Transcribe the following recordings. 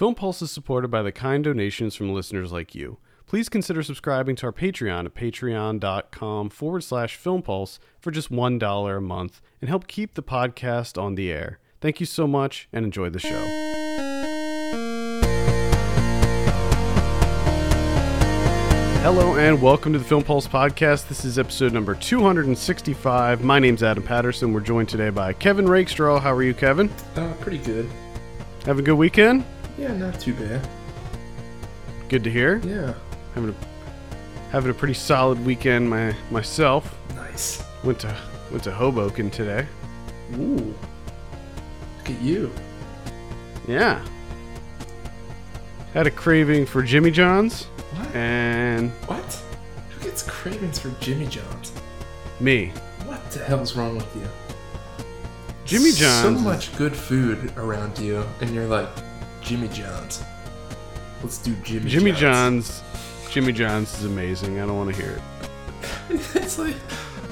Film Pulse is supported by the kind donations from listeners like you. Please consider subscribing to our Patreon at patreon.com forward slash film pulse for just $1 a month and help keep the podcast on the air. Thank you so much and enjoy the show. Hello and welcome to the Film Pulse podcast. This is episode number 265. My name's Adam Patterson. We're joined today by Kevin Rakestraw. How are you, Kevin? Uh, pretty good. Have a good weekend? Yeah, not too bad. Good to hear. Yeah. Having a having a pretty solid weekend my myself. Nice. Went to went to Hoboken today. Ooh. Look at you. Yeah. Had a craving for Jimmy John's What? and What? Who gets cravings for Jimmy John's? me. What the hell's wrong with you? Jimmy John's. So much good food around you, and you're like, Jimmy John's. Let's do Jimmy. Jimmy John's. John's Jimmy John's is amazing. I don't want to hear it. it's like,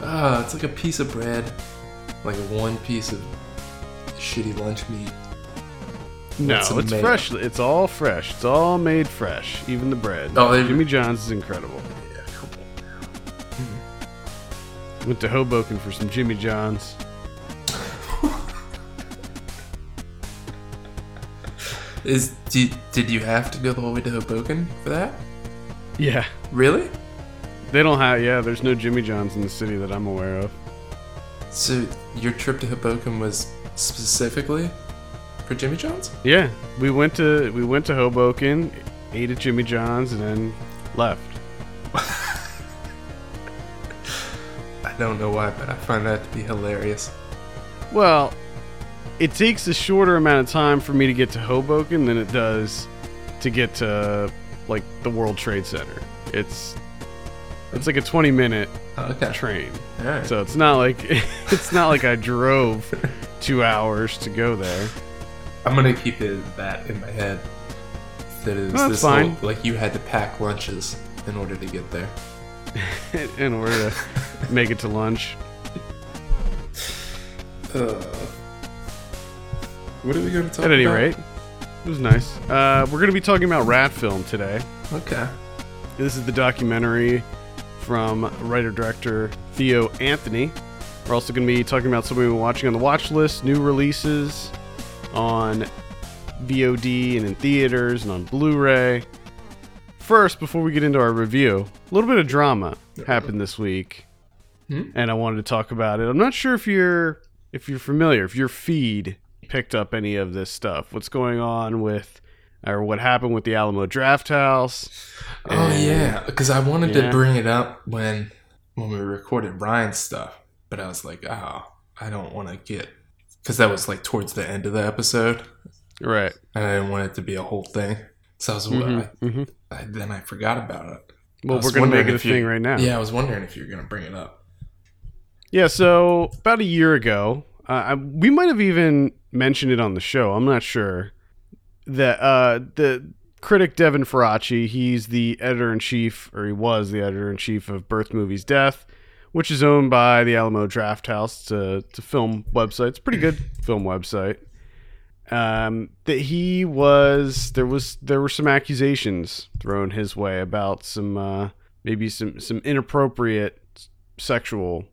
ah, it's like a piece of bread, like one piece of shitty lunch meat. No, it's mayo. fresh. It's all fresh. It's all made fresh. Even the bread. Oh, they- Jimmy John's is incredible. Yeah, come on. Went to Hoboken for some Jimmy John's. Is did, did you have to go the whole way to Hoboken for that? Yeah. Really? They don't have yeah, there's no Jimmy John's in the city that I'm aware of. So your trip to Hoboken was specifically for Jimmy John's? Yeah. We went to we went to Hoboken, ate at Jimmy John's and then left. I don't know why, but I find that to be hilarious. Well, it takes a shorter amount of time for me to get to Hoboken than it does to get to like the World Trade Center. It's it's like a 20 minute Okay. train. Right. So it's not like it's not like I drove 2 hours to go there. I'm gonna keep it that in my head. That is That's this fine. like you had to pack lunches in order to get there. in order to make it to lunch. Uh, what are we gonna talk At any about? rate, it was nice. Uh, we're going to be talking about Rat Film today. Okay. This is the documentary from writer director Theo Anthony. We're also going to be talking about something we've been watching on the watch list, new releases on VOD and in theaters and on Blu ray. First, before we get into our review, a little bit of drama happened this week, Hmm? and I wanted to talk about it. I'm not sure if you're if you're familiar, if your feed picked up any of this stuff. What's going on with, or what happened with the Alamo Draft House? Oh And- yeah, because I wanted Yeah. to bring it up when when we recorded Brian's stuff, but I was like, oh, I don't want to get because that was like towards the end of the episode, Right. and I didn't want it to be a whole thing. So I was Mhm, mhm. I, I, then I forgot about it. Well, we're gonna make it a if you- thing right now. Yeah, I was wondering if you were gonna bring it up. Yeah. So about a year ago, uh, I, we might have even mentioned it on the show. I'm not sure. That uh, the critic Devin Faraci, he's the editor in chief, or he was the editor in chief of Birth Movies Death, which is owned by the Alamo Draft House. It's a film website. It's a pretty good film website. Um, that he was there was there were some accusations thrown his way about some uh, maybe some some inappropriate sexual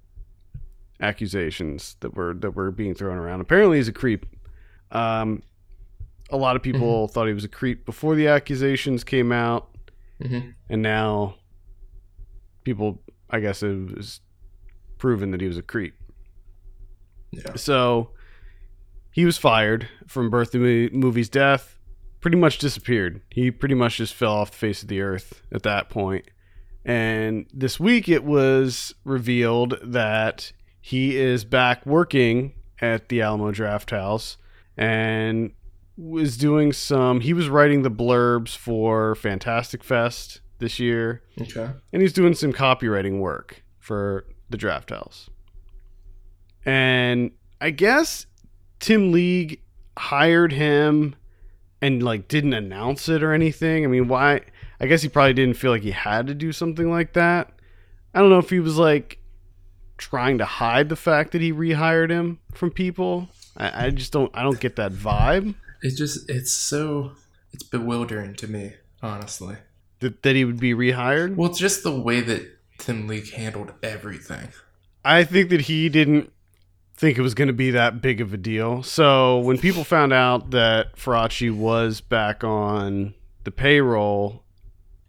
accusations that were that were being thrown around. Apparently, he's a creep. Um, a lot of people thought he was a creep before the accusations came out, Mm-hmm. and now people, I guess, it was proven that he was a creep. Yeah. So he was fired from Birth the Movie's death. Pretty much disappeared. He pretty much just fell off the face of the earth at that point. And this week it was revealed that he is back working at the Alamo Draft House and was doing some. He was writing the blurbs for Fantastic Fest this year Okay. and he's doing some copywriting work for the draft house. And I guess Tim League hired him and like didn't announce it or anything. I mean, why? I guess he probably didn't feel like he had to do something like that. I don't know if he was like trying to hide the fact that he rehired him from people. I, I just don't. I don't get that vibe. It just it's so it's bewildering to me, honestly. That, that he would be rehired. Well, it's just the way that Tim League handled everything. I think that he didn't think it was going to be that big of a deal. So when people found out that Faraci was back on the payroll,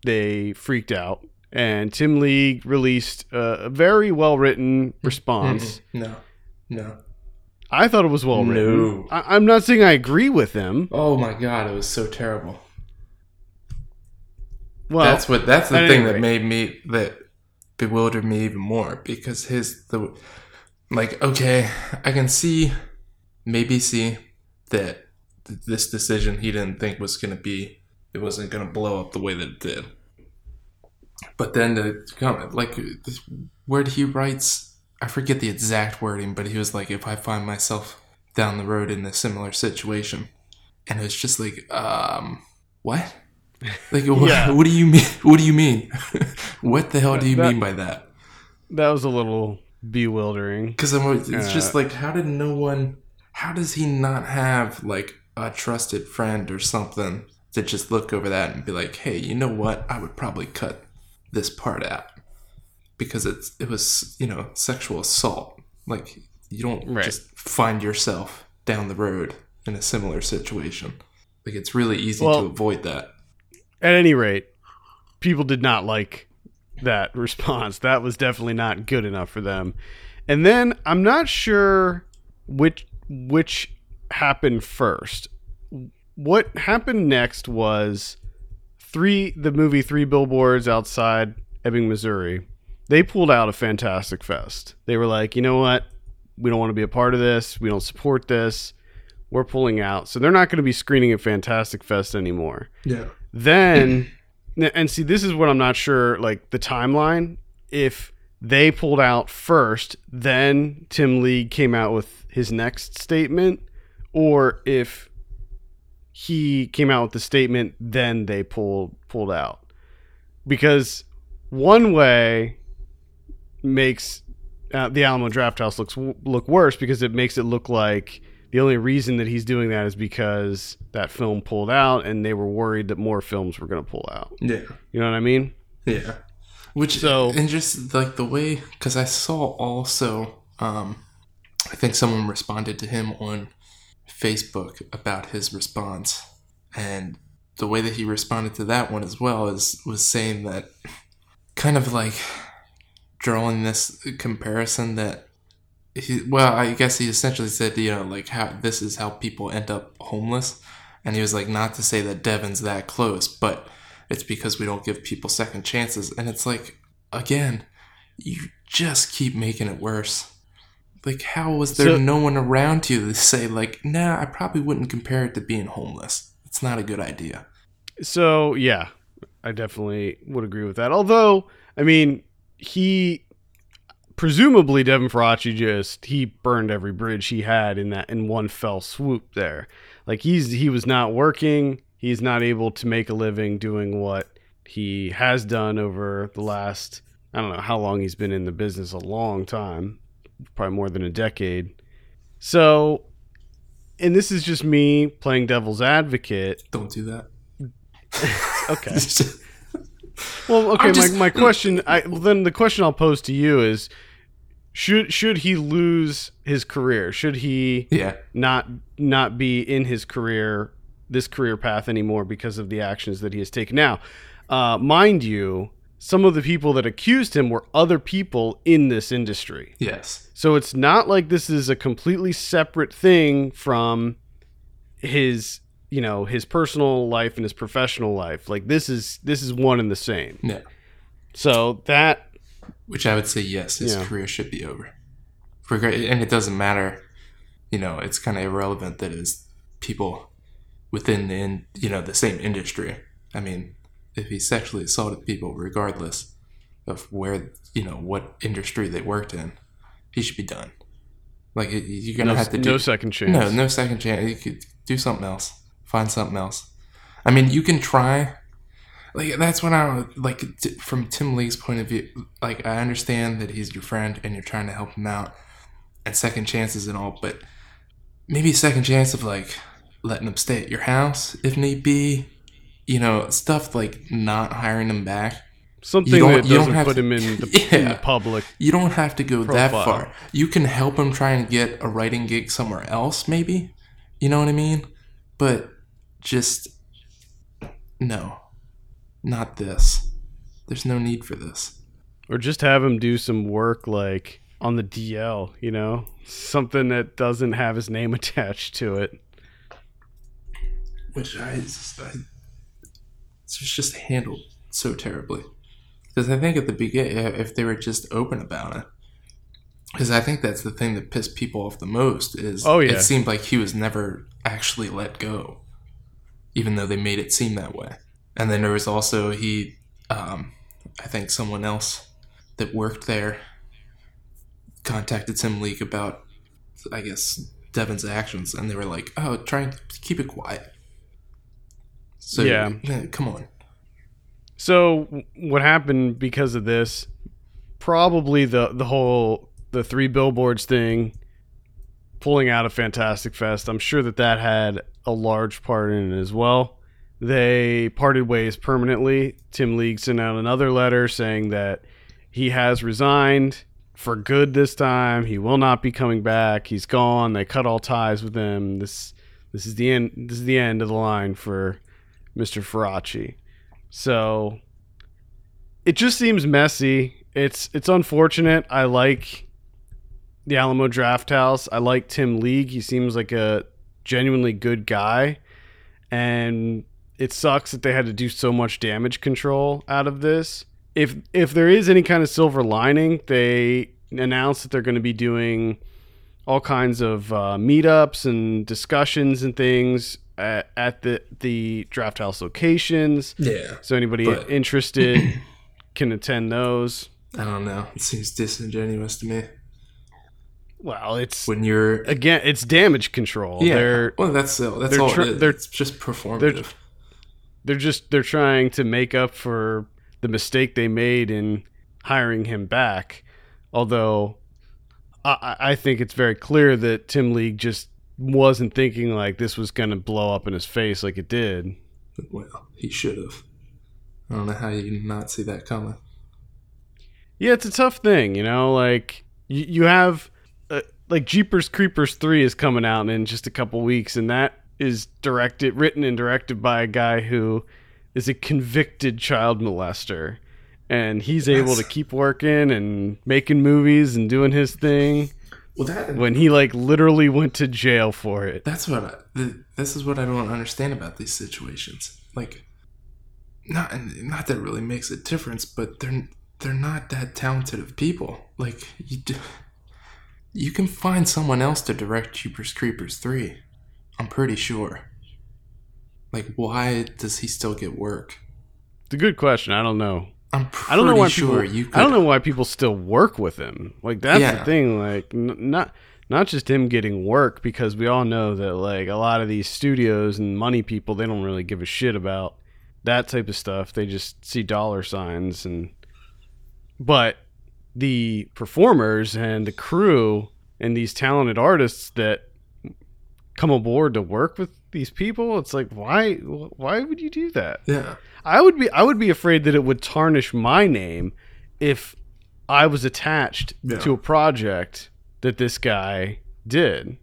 they freaked out. And Tim League released a very well written mm-hmm. response. Mm-hmm. No, no. I thought it was well written. No. I- I'm not saying I agree with him. Oh my god, it was so terrible. Well, that's what that's the thing that made me that bewildered me even more because his the like okay i can see maybe see that th- this decision he didn't think was going to be it wasn't going to blow up the way that it did but then the like this word he writes i forget the exact wording but he was like if i find myself down the road in a similar situation and it's just like um what? Like what, what do you mean what do you mean? What the hell do you That- mean by that? that was a little bewildering. because it's Uh, just like how did no one how does he not have like a trusted friend or something to just look over that and be like hey you know what? I would probably cut this part out because it's it was you know sexual assault like you don't Right. just find yourself down the road in a similar situation like it's really easy Well- to avoid that At any rate, people did not like that response. That was definitely not good enough for them. And then I'm not sure which which happened first. What happened next was three the movie Three Billboards Outside Ebbing, Missouri. They pulled out a Fantastic Fest. They were like, you know what? We don't want to be a part of this. We don't support this. We're pulling out. So they're not going to be screening at Fantastic Fest anymore. yeah Then, and see, this is what I'm not sure, like the timeline. If they pulled out first, then Tim League came out with his next statement, or if he came out with the statement, then they pulled pulled out. Because one way makes uh, the Alamo Draft House looks look worse because it makes it look like the only reason that he's doing that is because that film pulled out and they were worried that more films were going to pull out. yeah You know what I mean? Yeah. Which So- and just like the way because I saw also um I think someone responded to him on Facebook about his response. And the way that he responded to that one as well is was saying that kind of like drawing this comparison that he well I guess he essentially said you know like how this is how people end up homeless. And he was like not to say that Devin's that close but it's because we don't give people second chances. And it's like again you just keep making it worse like how was there So- no one around you to say like nah i probably wouldn't compare it to being homeless it's not a good idea So yeah, I definitely would agree with that. Although, I mean, he presumably Devin Faraci just he burned every bridge he had in that in one fell swoop there. Like he's he was not working, he's not able to make a living doing what he has done over the last I don't know how long he's been in the business a long time, probably more than a decade. So and this is just me playing devil's advocate. don't do that Okay. Well, okay. Just- my, my question, I well, then the question I'll pose to you is: should should he lose his career? Should he yeah not not be in his career this career path anymore because of the actions that he has taken? Now, uh, mind you, some of the people that accused him were other people in this industry. yes So it's not like this is a completely separate thing from his, you know, his personal life and his professional life. Like this is this is one and the same. yeah So that which i would say yes his Yeah. career should be over and it doesn't matter you know it's kind of irrelevant that it's people within the in, you know the same industry i mean if he sexually assaulted people regardless of where you know what industry they worked in he should be done. Like you're gonna no, have to do no second chance. no no second chance. You could do something else. Find something else. I mean you can try. Like that's what i like t- from tim league's point of view like i understand that he's your friend and you're trying to help him out and second chances and all but maybe a second chance of like letting him stay at your house if need be. You know, stuff like not hiring him back. Something that doesn't put to- him in the, in the public. You don't have to go that far. You can help him try and get a writing gig somewhere else, maybe. You know what I mean? But just no, not this. There's no need for this. Or just have him do some work like on the DL, you know? Something that doesn't have his name attached to it. which I, I it's just handled so terribly. Because I think at the beginning, if they were just open about it, because I think that's the thing that pissed people off the most is Oh, yeah. it seemed like he was never actually let go, even though they made it seem that way. And then there was also he, um, I think someone else that worked there contacted Tim League about, I guess, Devin's actions, and they were like, "Oh, try and keep it quiet." So Yeah. yeah, come on. So what happened because of this? Probably the the whole the three billboards thing, pulling out of Fantastic Fest. I'm sure that that had a large part in it as well. They parted ways permanently. Tim League sent out another letter saying that he has resigned for good this time. He will not be coming back. He's gone. They cut all ties with him. This this is the end. This is the end of the line for Mr. Faraci. So it just seems messy. It's it's unfortunate. I like the Alamo Draft House. I like Tim League. He seems like a genuinely good guy. And it sucks that they had to do so much damage control out of this. If if there is any kind of silver lining, they announced that they're going to be doing all kinds of uh, meetups and discussions and things at, at the the draft house locations. Yeah, So anybody But- interested can attend those. I don't know. It seems disingenuous to me Well, it's when you're again, it's damage control. yeah. They're well, that's uh, that's they're all. tr- it is. they're- it's just performative. they're just they're trying to make up for the mistake they made in hiring him back. Although I, I I think it's very clear that Tim League just wasn't thinking like this was going to blow up in his face like it did. Well, he should have. I don't know how you did not see that coming. Yeah, it's a tough thing, you know. Like you, you have uh, like Jeepers Creepers three is coming out in just a couple weeks, and that is directed, written, and directed by a guy who is a convicted child molester, and he's able to keep working and making movies and doing his thing Well, that when he like literally went to jail for it. That's what I, th- this is what I don't understand about these situations. Like, not not that it really makes a difference, but they're they're not that talented of people. Like you do, you can find someone else to direct Jeepers Creepers three. I'm pretty sure. Like, why does he still get work? It's a good question. I don't know. I'm pretty I don't know why sure people. you could. I don't know why people still work with him. Like that's Yeah. the thing. Like n- not not just him getting work because we all know that like a lot of these studios and money people they don't really give a shit about that type of stuff. They just see dollar signs and. But the performers and the crew and these talented artists that come aboard to work with these people, it's like why why would you do that? Yeah. I would be I would be afraid that it would tarnish my name if I was attached Yeah. to a project that this guy did.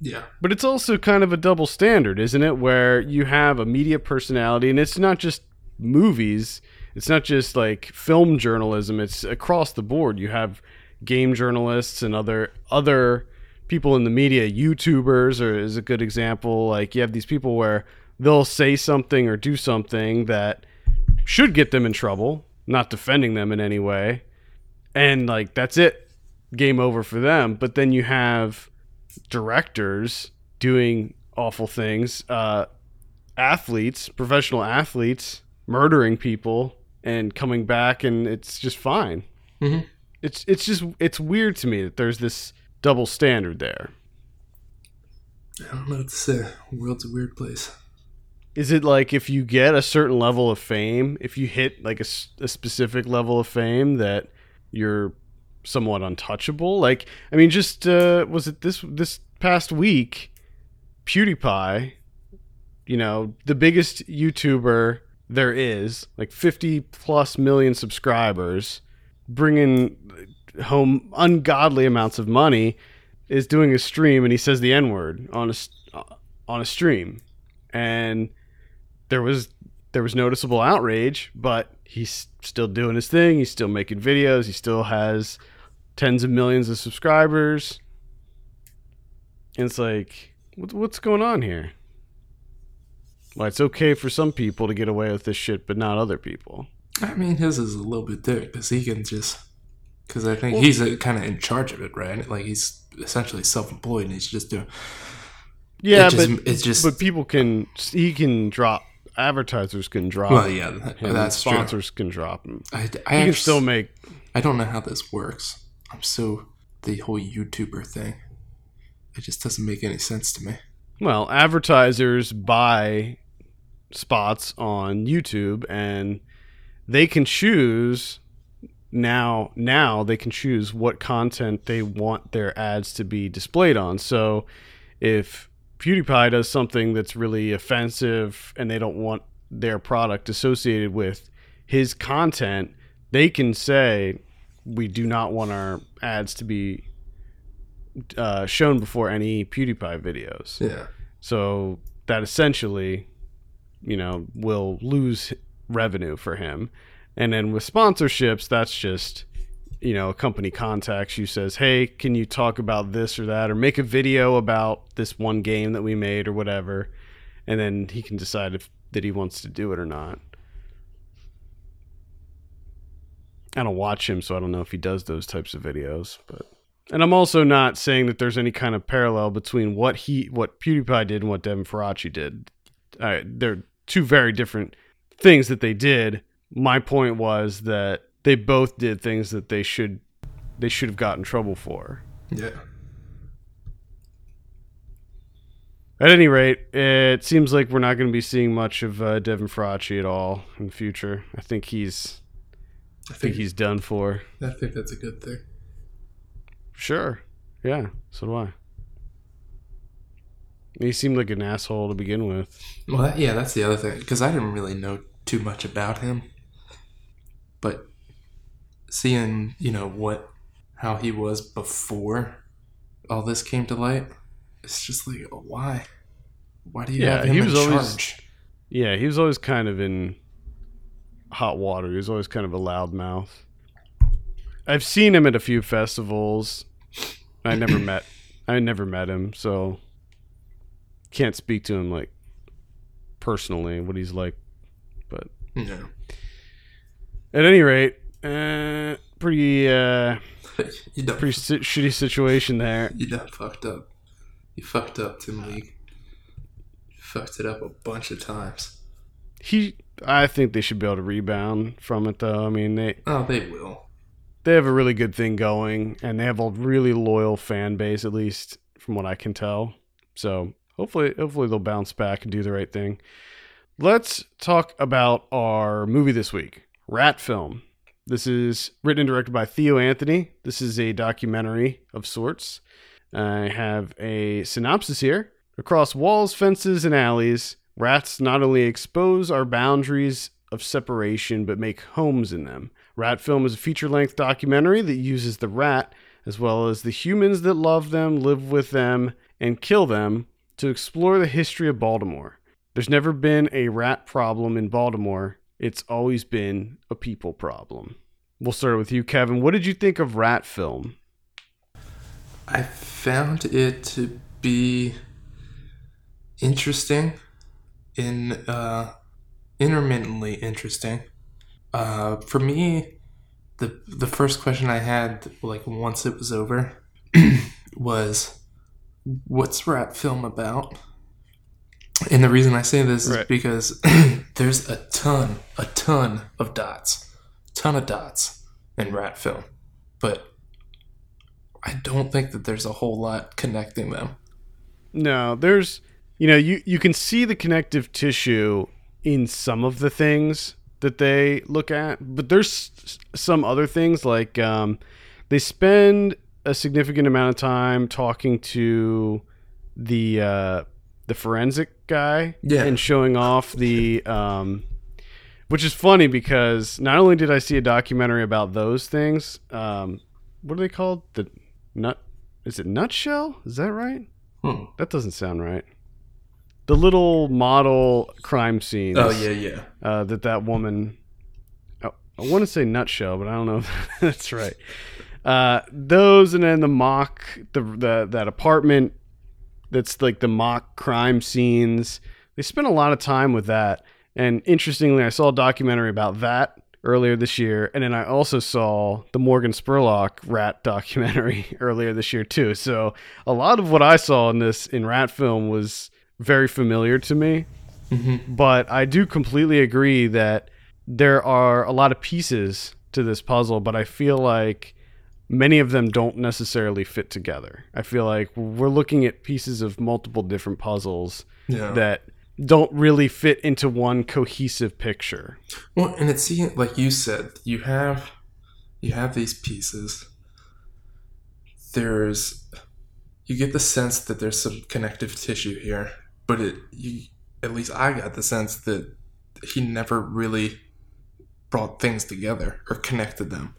Yeah. But it's also kind of a double standard, isn't it? Where you have a media personality and it's not just movies, it's not just like film journalism, it's across the board. You have game journalists and other other people in the media, YouTubers or is a good example. Like you have these people where they'll say something or do something that should get them in trouble, not defending them in any way. And like that's it. Game over for them. But then you have directors doing awful things, uh, athletes, professional athletes, murdering people and coming back, and it's just fine. Mhm. It's it's just it's weird to me that there's this double standard there. I don't know what to say. The world's a weird place. Is it like if you get a certain level of fame, if you hit like a specific level of fame, that you're somewhat untouchable? Like, I mean, just uh, was it this this past week? PewDiePie you know, the biggest YouTuber there is, like 50 plus million subscribers, bringing home ungodly amounts of money, is doing a stream and he says the N word on a on a stream, and there was there was noticeable outrage, but he's still doing his thing. He's still making videos. He still has tens of millions of subscribers. And it's like, what, what's going on here? Well, it's okay for some people to get away with this shit, but not other people. I mean, his is a little bit different because he can just. Because I think he's uh, kind of in charge of it, right? Like he's essentially self-employed and he's just doing. Yeah, It just- but it's just- but people can he can drop advertisers can drop Well, yeah, that- that's true. sponsors can drop him. I, I He can still make I don't know how this works. I'm so the whole YouTuber thing. It just doesn't make any sense to me. Well, advertisers buy spots on YouTube and they can choose now now they can choose what content they want their ads to be displayed on. So if PewDiePie does something that's really offensive and they don't want their product associated with his content, they can say we do not want our ads to be uh, shown before any PewDiePie videos. Yeah. So that essentially, you know, will lose revenue for him. And then with sponsorships, that's just, you know, a company contacts you, says, hey, can you talk about this or that, or make a video about this one game that we made or whatever. And then he can decide if that he wants to do it or not. I don't watch him, so I don't know if he does those types of videos, but and I'm also not saying that there's any kind of parallel between what he, what PewDiePie did and what Devin Faraci did. They're two very different things that they did. My point was that they both did things that they should, they should have gotten in trouble for. Yeah. At any rate, it seems like we're not going to be seeing much of uh, Devin Faraci at all in the future. I think he's, I I think think he's done for. I think that's a good thing. Sure. Yeah. So do I. He seemed like an asshole to begin with. Well, that, yeah, that's the other thing because I didn't really know too much about him, seeing you know what how he was before all this came to light, it's just like oh, why, why do you Yeah, have him he in was always- charge? Yeah, he was always kind of in hot water. He was always kind of a loudmouth. I've seen him at a few festivals. I never met I never met him, so can't speak to him like personally what he's like. But No, at any rate, uh, pretty uh, you done, pretty si- shitty situation there. you done fucked up. You fucked up, Tim League. You fucked it up a bunch of times. He, I think they should be able to rebound from it though. I mean, they Oh, they will. they have a really good thing going, and they have a really loyal fan base, at least from what I can tell. So hopefully, hopefully they'll bounce back and do the right thing. Let's talk about our movie this week, Rat Film. This is written and directed by Theo Anthony. This is a documentary of sorts. I have a synopsis here. Across walls, fences, and alleys, rats not only expose our boundaries of separation, but make homes in them. Rat Film is a feature length documentary that uses the rat, as well as the humans that love them, live with them, and kill them, to explore the history of Baltimore. There's never been a rat problem in Baltimore, it's always been a people problem. We'll start with you, Kevin. What did you think of Rat Film? I found it to be interesting, in uh, intermittently interesting. Uh, for me, the the first question I had, like once it was over, was, "What's rat film about?" And the reason I say this is because there's a ton, a ton of dots, ton of dots in rat film, but I don't think that there's a whole lot connecting them. No, there's you know, you you can see the connective tissue in some of the things that they look at, but there's some other things like um, they spend a significant amount of time talking to the uh, the forensic guy Yeah. and showing off the um which is funny because not only did I see a documentary about those things, um what are they called? The nut is it nutshell? Is that right? Hmm. That doesn't sound right. The little model crime scene. Oh yeah, yeah. uh, that that woman. I, I want to say nutshell, but I don't know if that's right. Uh, those and then the mock the, the that apartment that's like the mock crime scenes. They spent a lot of time with that. And interestingly, I saw a documentary about that earlier this year, and then I also saw the Morgan Spurlock rat documentary earlier this year too. So a lot of what I saw in this in rat film was very familiar to me Mm-hmm. but I do completely agree that there are a lot of pieces to this puzzle, but I feel like many of them don't necessarily fit together. I feel like we're looking at pieces of multiple different puzzles Yeah. that don't really fit into one cohesive picture. Well, and it's like you said, you have you have these pieces. There's you get the sense that there's some connective tissue here, but it you at least I got the sense that he never really brought things together or connected them.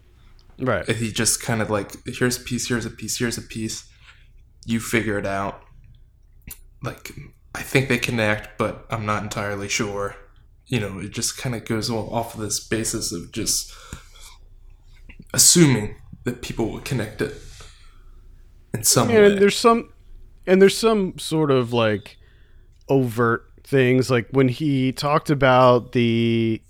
Right. He just kind of like here's a piece, here's a piece, here's a piece. You figure it out. Like I think they connect, but I'm not entirely sure. You know, it just kind of goes off of this basis of just assuming that people will connect it in some Yeah, way. and there's some and there's some sort of like overt things like when he talked about the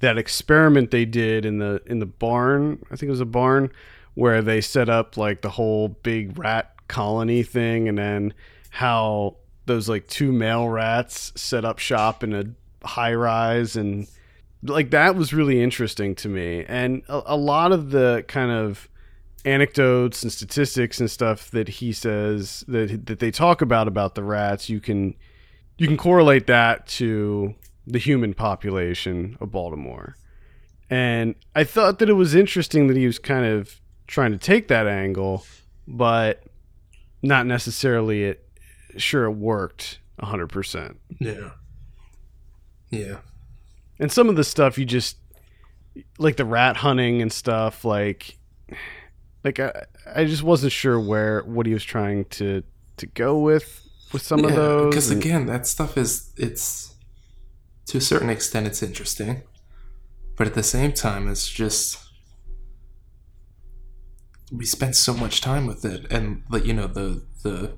that experiment they did in the in the barn i think it was a barn where they set up like the whole big rat colony thing and then how those like two male rats set up shop in a high rise and like that was really interesting to me. And a, a lot of the kind of anecdotes and statistics and stuff that he says that that they talk about about the rats you can you can correlate that to the human population of Baltimore. And I thought that it was interesting that he was kind of trying to take that angle, but not necessarily it sure it worked 100%. yeah. Yeah. And some of the stuff you just like the rat hunting and stuff like like I, I just wasn't sure where what he was trying to to go with with some of those. Because again, that stuff is it's to a certain extent it's interesting, but at the same time, it's just we spent so much time with it, and like you know the the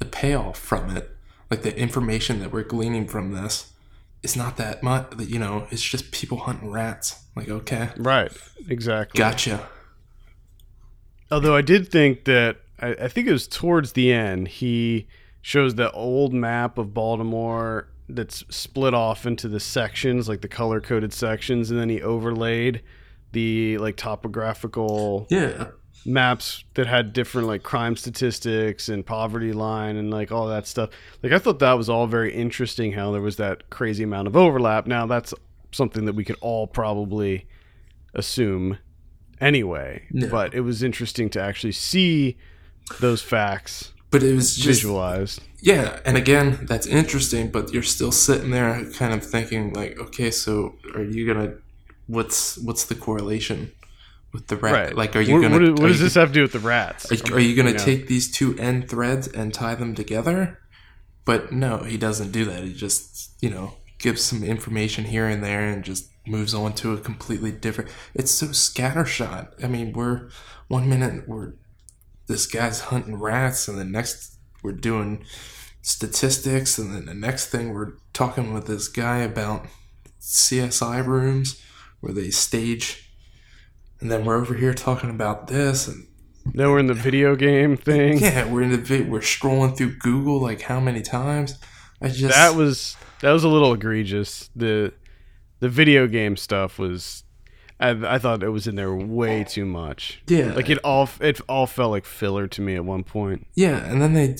the payoff from it, like the information that we're gleaning from this, is not that much. You know, it's just people hunting rats. Like okay, right, exactly. gotcha. Although I did think that I, I think it was towards the end he shows the old map of Baltimore that's split off into the sections, like the color coded sections, and then he overlaid the like topographical Yeah, maps that had different like crime statistics and poverty line and like all that stuff. Like I thought that was all very interesting how there was that crazy amount of overlap. Now that's something that we could all probably assume anyway, but it was interesting to actually see those facts but it was just visualized. Yeah, and again, that's interesting, but you're still sitting there kind of thinking like, okay, so are you gonna what's what's the correlation with the rat? Right. Like are you what, gonna what, what does this have to do with the rats? are, are you gonna know? take these two end threads and tie them together? But no, he doesn't do that. He just, you know, gives some information here and there and just moves on to a completely different it's so scattershot. I mean, we're one minute we're this guy's hunting rats and the next we're doing statistics and then the next thing we're talking with this guy about CSI rooms where they stage and then we're over here talking about this and Then we're in the video game thing. yeah we're in the vid- we're scrolling through Google like how many times I just that was that was a little egregious. The the video game stuff was I, I thought it was in there way too much. yeah Like it all it all felt like filler to me at one point. Yeah, and then they,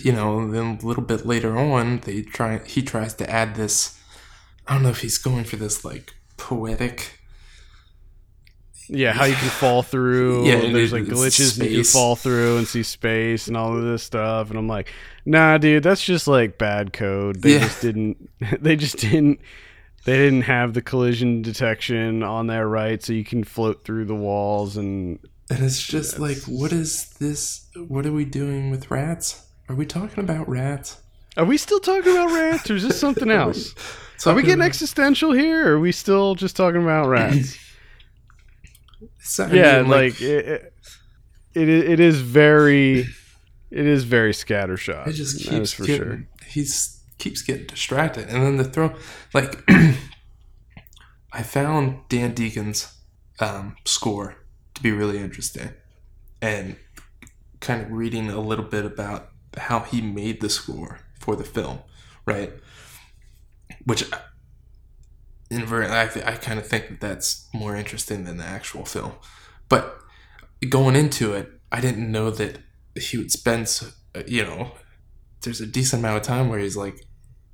you know, then a little bit later on, they try. He tries to add this. I don't know if he's going for this like poetic. Yeah, how you can fall through. Yeah, there's like glitches and you can fall through and see space and all of this stuff. And I'm like, nah, dude, that's just like bad code. They Yeah. just didn't. They just didn't. They didn't have the collision detection on there right, so you can float through the walls and And it's just like, what is this? What are we doing with rats? Are we talking about rats? Are we still talking about rats, or is this something else? Are we Talking getting about- existential here, or are we still just talking about rats? So- yeah, mean, like, it, it, it, it is very, it is very scattershot. It just keeps for getting, sure. He's keeps getting distracted, and then the throw like I found Dan Deacon's um, score to be really interesting, and kind of reading a little bit about how he made the score for the film, right? Which, in very, I, th- I kind of think that that's more interesting than the actual film, but going into it, I didn't know that he would spend, uh, you know, there's a decent amount of time where he's like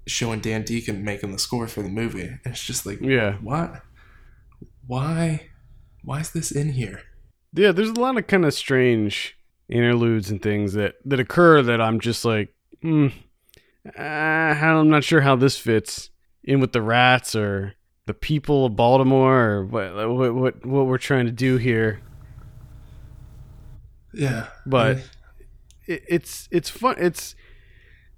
showing Dan Deacon making the score for the movie. And it's just like, Yeah, what? Why? Why is this in here? yeah. There's a lot of kind of strange interludes and things that that occur that I'm just like, hmm, uh, I'm not sure how this fits in with the rats or the people of Baltimore or what what what, what we're trying to do here. Yeah, But it, it's it's fun. It's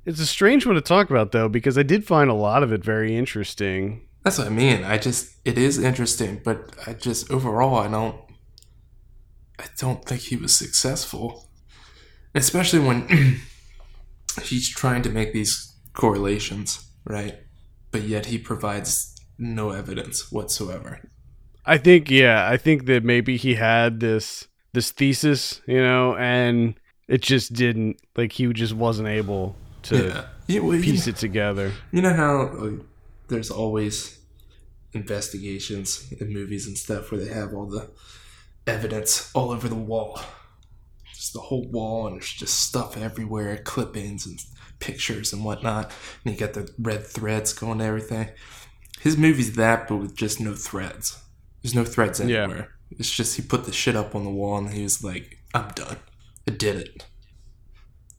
it's a strange one to talk about though because I did find a lot of it very interesting. that's what I mean. I just it is interesting, but I just overall I don't I don't think he was successful, especially when he's trying to make these correlations, right? But yet he provides no evidence whatsoever. I think yeah, I think that maybe he had this this thesis, you know, and it just didn't like he just wasn't able to yeah, yeah well, you piece know- it together. You know how like, there's always investigations in movies and stuff where they have all the evidence all over the wall. Just the whole wall, and there's just stuff everywhere clippings and pictures and whatnot. And you got the red threads going to everything. His movie's that, but with just no threads. There's no threads Yeah. anywhere. It's just he put the shit up on the wall and he was like, I'm done. I did it.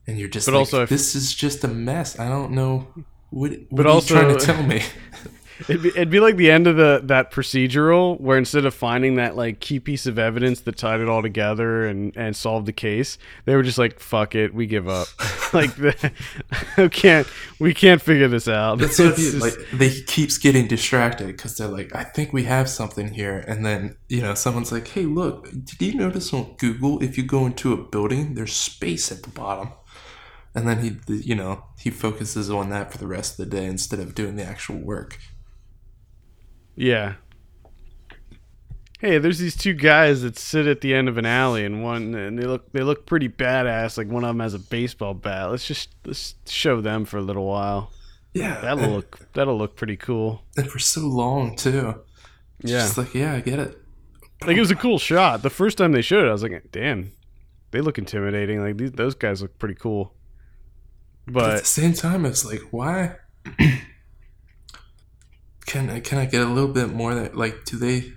And you're just But like, also if- this is just a mess. I don't know what, what But are you also- trying to tell me? It'd be, it'd be like the end of the that procedural where instead of finding that like key piece of evidence that tied it all together and and solved the case, they were just like, "Fuck it, we give up." like, the, we can't we can't figure this out. That's what just- Like they keeps getting distracted because they're like, I think we have something here, and then you know someone's like, Hey, look, did you notice on Google if you go into a building, there's space at the bottom, and then he, you know, he focuses on that for the rest of the day instead of doing the actual work. Yeah. Hey, there's these two guys that sit at the end of an alley, and one and they look they look pretty badass. Like one of them has a baseball bat. Let's just let's show them for a little while. Yeah, That'll and, look that'll look pretty cool. and for so long too. It's Yeah, just like yeah, I get it. like it was a cool shot. The first time they showed it, I was like, damn, they look intimidating. Like these those guys look pretty cool. But at the same time, it's like, why? can I can I get a little bit more? That like, do they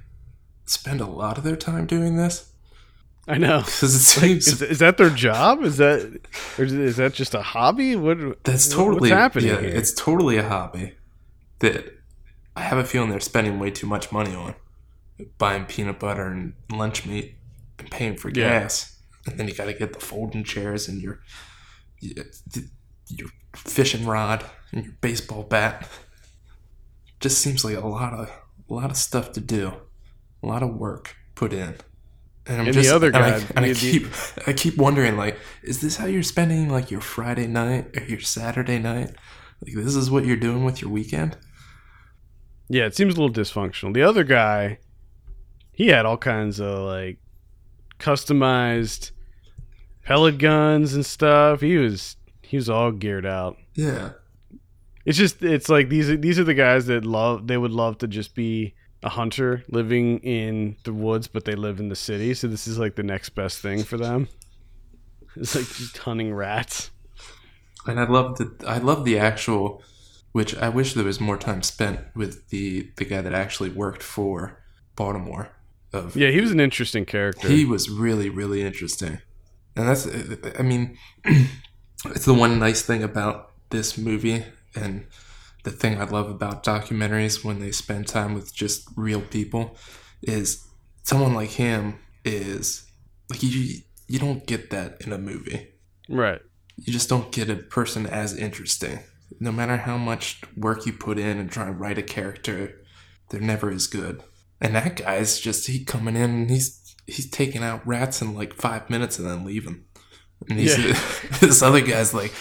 spend a lot of their time doing this? I know. Because it seems Is, is that their job? Is that or is, that just a hobby? What that's totally what's happening yeah, here? It's totally a hobby that I have a feeling they're spending way too much money on buying peanut butter and lunch meat and paying for Yeah. gas, and then you got to get the folding chairs and your your fishing rod and your baseball bat. Just seems like a lot of a lot of stuff to do, a lot of work put in. And I'm And the just other and I, guy- and I the- the- keep I keep wondering like, is this how you're spending like your Friday night or your Saturday night? Like this is what you're doing with your weekend? Yeah, it seems a little dysfunctional. The other guy, he had all kinds of like customized pellet guns and stuff. He was he was all geared out. Yeah. It's just it's like these are these are the guys that love they would love to just be a hunter living in the woods, but they live in the city. So this is like the next best thing for them. It's like just hunting rats. And I love the I love the actual which I wish there was more time spent with the the guy that actually worked for Baltimore Of Yeah, he was an interesting character. he was really really interesting, and that's I mean, it's the one nice thing about this movie and the thing I love about documentaries when they spend time with just real people is someone like him is like you you don't get that in a movie. right. You just don't get a person as interesting. No matter how much work you put in and try and write a character, they're never as good. And that guy's just he coming in and he's he's taking out rats in like five minutes and then leaving. And he's, Yeah. this other guy's like,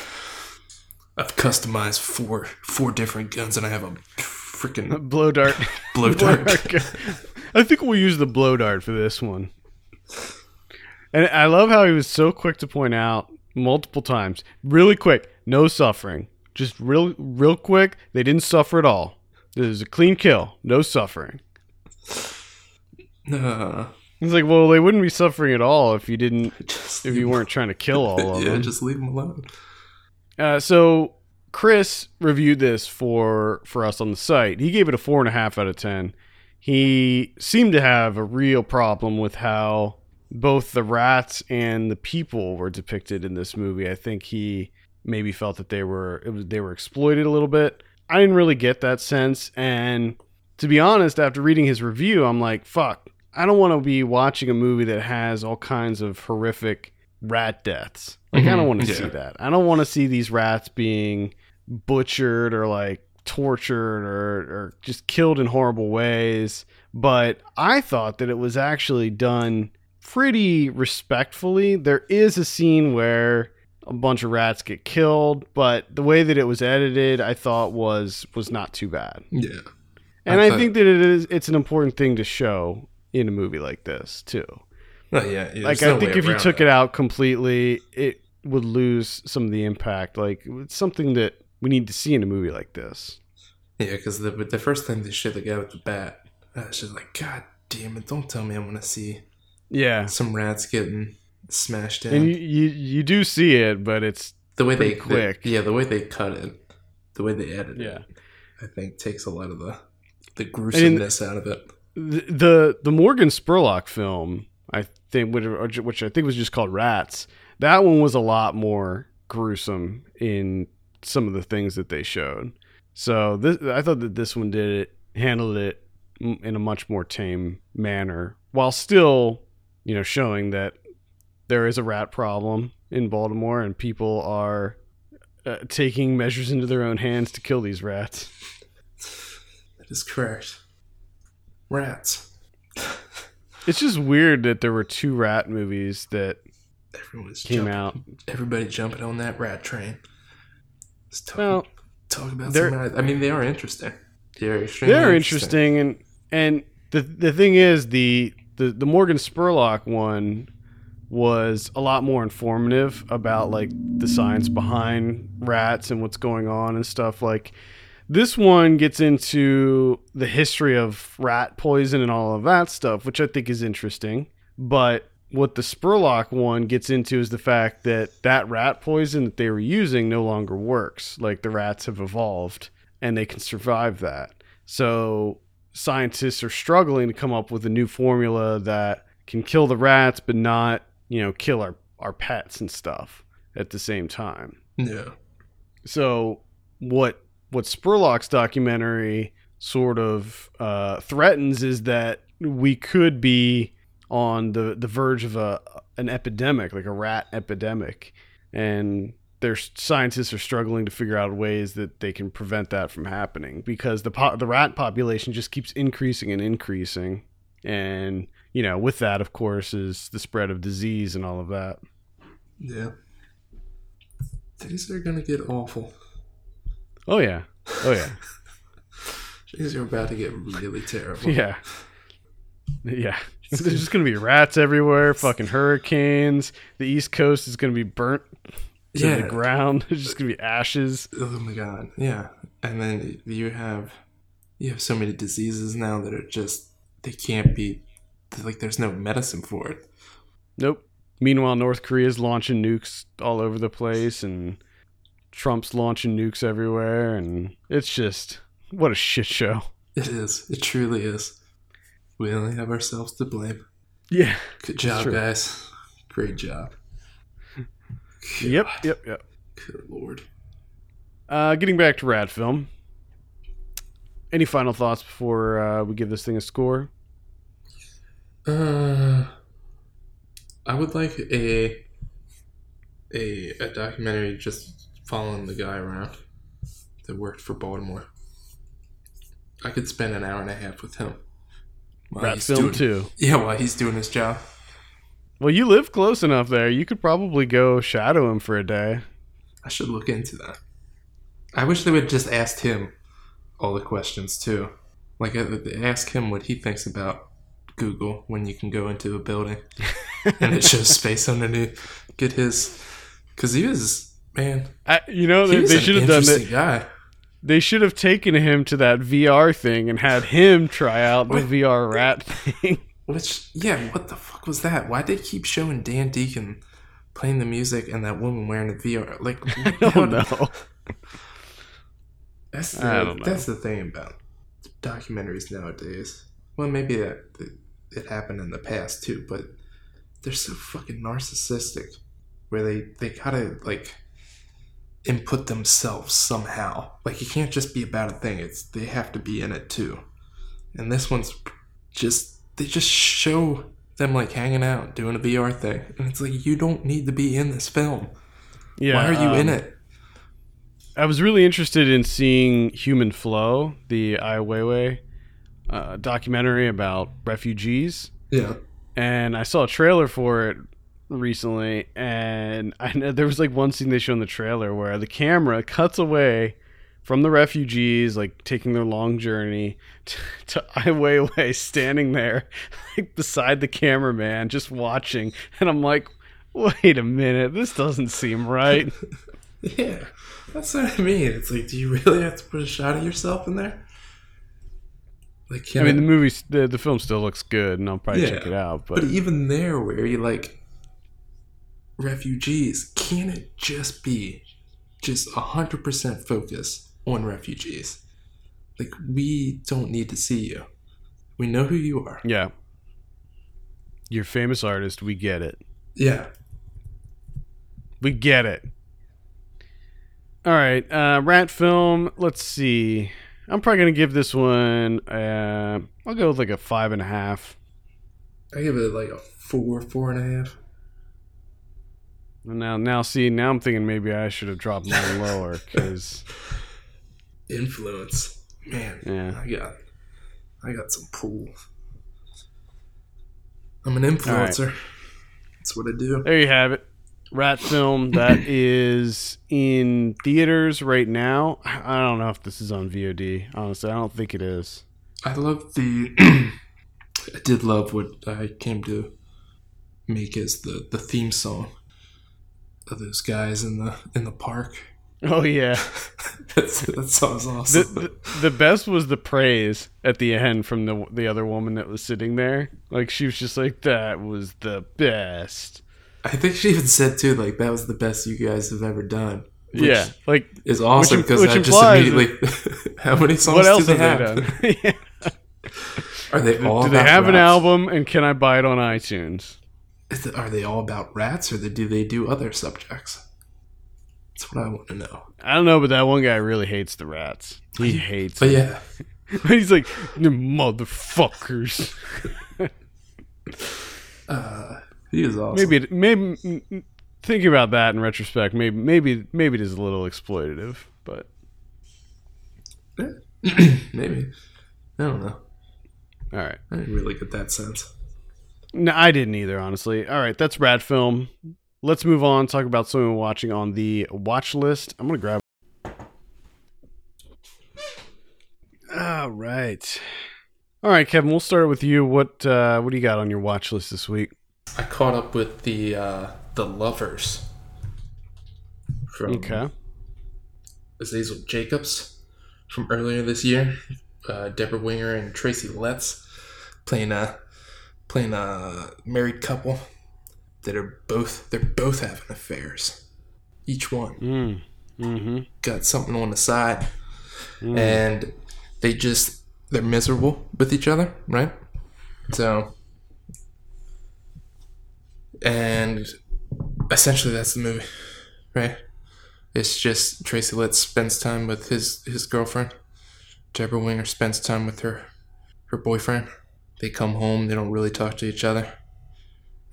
I've customized four four different guns and I have a freaking Blow dart. blow dart. I think we'll use the blow dart for this one. And I love how he was so quick to point out multiple times, really quick, no suffering, just real, real quick. They didn't suffer at all. This is a clean kill, no suffering. Uh, It's like, well, they wouldn't be suffering at all if you didn't, just if you weren't trying to kill all of yeah, them. just leave them alone. Uh, so Chris reviewed this for for us on the site. He gave it a four and a half out of ten. He seemed to have a real problem with how both the rats and the people were depicted in this movie. I think he maybe felt that they were it was they were exploited a little bit. I didn't really get that sense, and to be honest, after reading his review, I'm like, fuck. I don't want to be watching a movie that has all kinds of horrific rat deaths. Like I don't Mhm, want to yeah. see that. I don't want to see these rats being butchered or like tortured or, or just killed in horrible ways. But I thought that it was actually done pretty respectfully. There is a scene where a bunch of rats get killed, but the way that it was edited, I thought was was not too bad. Yeah. And I I, think that it is it's an important thing to show in a movie like this too. Oh yeah. Like there's I think if you took that. it out completely, it would lose some of the impact. Like it's something that we need to see in a movie like this. Yeah, because the the first time they shit the guy with the bat, I was just like, God damn it! Don't tell me I'm gonna see Yeah. some rats getting smashed in. And you, you you do see it, but it's the way they quick. the- yeah, the way they cut it, the way they edit yeah. it, I think takes a lot of the the gruesomeness out of it. The the, Morgan Spurlock film, I think, which, which I think was just called Rats. That one was a lot more gruesome in some of the things that they showed. So this, I thought that this one did it, handled it in a much more tame manner, while still, you know, showing that there is a rat problem in Baltimore and people are uh, taking measures into their own hands to kill these rats. That is correct. Rats. It's just weird that there were two rat movies that Everyone's came jumping, out. Everybody jumping on that rat train. Let's talk, Well, talk about some rats. I mean, they are interesting. They're extremely they're interesting, and and the the thing is the the the Morgan Spurlock one was a lot more informative about like the science behind rats and what's going on and stuff like this one gets into the history of rat poison and all of that stuff which i think is interesting. But what the spurlock one gets into is the fact that that rat poison that they were using no longer works. Like the rats have evolved and they can survive that. So scientists are struggling to come up with a new formula that can kill the rats but not you know kill our our pets and stuff at the same time. Yeah. so what what Spurlock's documentary sort of uh, threatens is that we could be on the the verge of a an epidemic, like a rat epidemic, and there's scientists are struggling to figure out ways that they can prevent that from happening because the po- the rat population just keeps increasing and increasing, and you know with that of course is the spread of disease and all of that. Yeah. Things are gonna get awful. Oh yeah, oh yeah. Things are about to get really terrible. Yeah. Yeah. There's just going to be rats everywhere, fucking hurricanes. The East Coast is going to be burnt to Yeah. the ground. There's just going to be ashes. Oh my god. Yeah. And then you have you have so many diseases now that are just they can't be like there's no medicine for it. Nope. Meanwhile, North Korea's launching nukes all over the place and Trump's launching nukes everywhere. And it's just, what a shit show. It is. It truly is. We only have ourselves to blame. Yeah. Good job, guys. Great job. Yep. God, Yep. Yep. Good lord. Uh, getting back to Rat Film. Any final thoughts before uh, we give this thing a score? Uh, I would like a a a documentary just following the guy around that worked for Baltimore. I could spend an hour and a half with him. while he's Film doing- too. Yeah, while he's doing his job. Well, you live close enough there. You could probably go shadow him for a day. I should look into that. I wish they would just ask him all the questions too. Like uh, ask him what he thinks about Google when you can go into a building and it shows space underneath. Get his, because he was man. I, you know, they, they should have done that. guy. They should have taken him to that VR thing and had him try out the Wait. VR rat thing. Which yeah, what the fuck was that? Why did they keep showing Dan Deacon playing the music and that woman wearing the VR? Like I don't know. That's I the, don't know. that's the thing about documentaries nowadays. Well, maybe that that it happened in the past too, but they're so fucking narcissistic, where they they gotta like input themselves somehow. Like it can't just be about a thing; it's they have to be in it too. And this one's just they just show them like hanging out doing a VR thing, and it's like you don't need to be in this film. Yeah, Why are you in um, it? I was really interested in seeing Human Flow, the Ai Weiwei uh, documentary about refugees. Yeah. and I saw a trailer for it recently, and I know there was like one scene they show in the trailer where the camera cuts away from the refugees, like taking their long journey, to, to Ai Weiwei standing there, like beside the cameraman, just watching, and I'm like, wait a minute, this doesn't seem right. Yeah, that's what I mean. It's like, do you really have to put a shot of yourself in there? Like, I mean, the movie, the, the film still looks good, and I'll probably Yeah, check it out. but But even there, where you like refugees, can it just be just hundred percent focus on refugees? Like, we don't need to see you. We know who you are. yeah, you're a famous artist. We get it. Yeah, We get it. All right, uh, rat film. Let's see. I'm probably gonna give this one. Uh, I'll go with like a five and a half. I give it like a four, four and a half. Now, now, see, now I'm thinking maybe I should have dropped mine lower because Influence, man. Yeah. I got, I got some pull. I'm an influencer. That's what I do. there you have it. Rat film that is in theaters right now. I don't know if this is on VOD. Honestly, I don't think it is. I love the. I did love what I came to make as the the theme song of those guys in the in the park. Oh yeah. That's, that the, awesome. the the best was the praise at the end from the the other woman that was sitting there. Like she was just like, "That was the best." I think she even said too, like that was the best you guys have ever done. Which yeah, like is awesome because I just immediately. how many songs what else do have they they have? done? Yeah. Are they all? Do they have an album, and can I buy it on iTunes? It- are they all about rats, or do they do other subjects? That's what I want to know. I don't know, but that one guy really hates the rats. He hates. But them. yeah, He's like, "You motherfuckers. uh, he is awesome. Maybe, it, maybe thinking about that in retrospect, maybe, maybe, maybe it is a little exploitative, but maybe. I don't know. all right. I didn't really get that sense. No, I didn't either, honestly. All right, that's Rat Film. Let's move on. Talk about something we're watching on the watch list. I'm gonna grab. All right, all right, Kevin. We'll start with you. What uh, what do you got on your watch list this week? I caught up with the uh, the lovers from Okay. Azazel Jacobs from earlier this year. Uh, Debra Winger and Tracy Letts playing a playing a married couple that are both they're both having affairs. Each one Mm. Mm-hmm. got something on the side, Mm. and they just they're miserable with each other, right? So, and essentially that's the movie, right? It's just Tracy Letts spends time with his his girlfriend. Debra Winger spends time with her her boyfriend. They come home. They don't really talk to each other,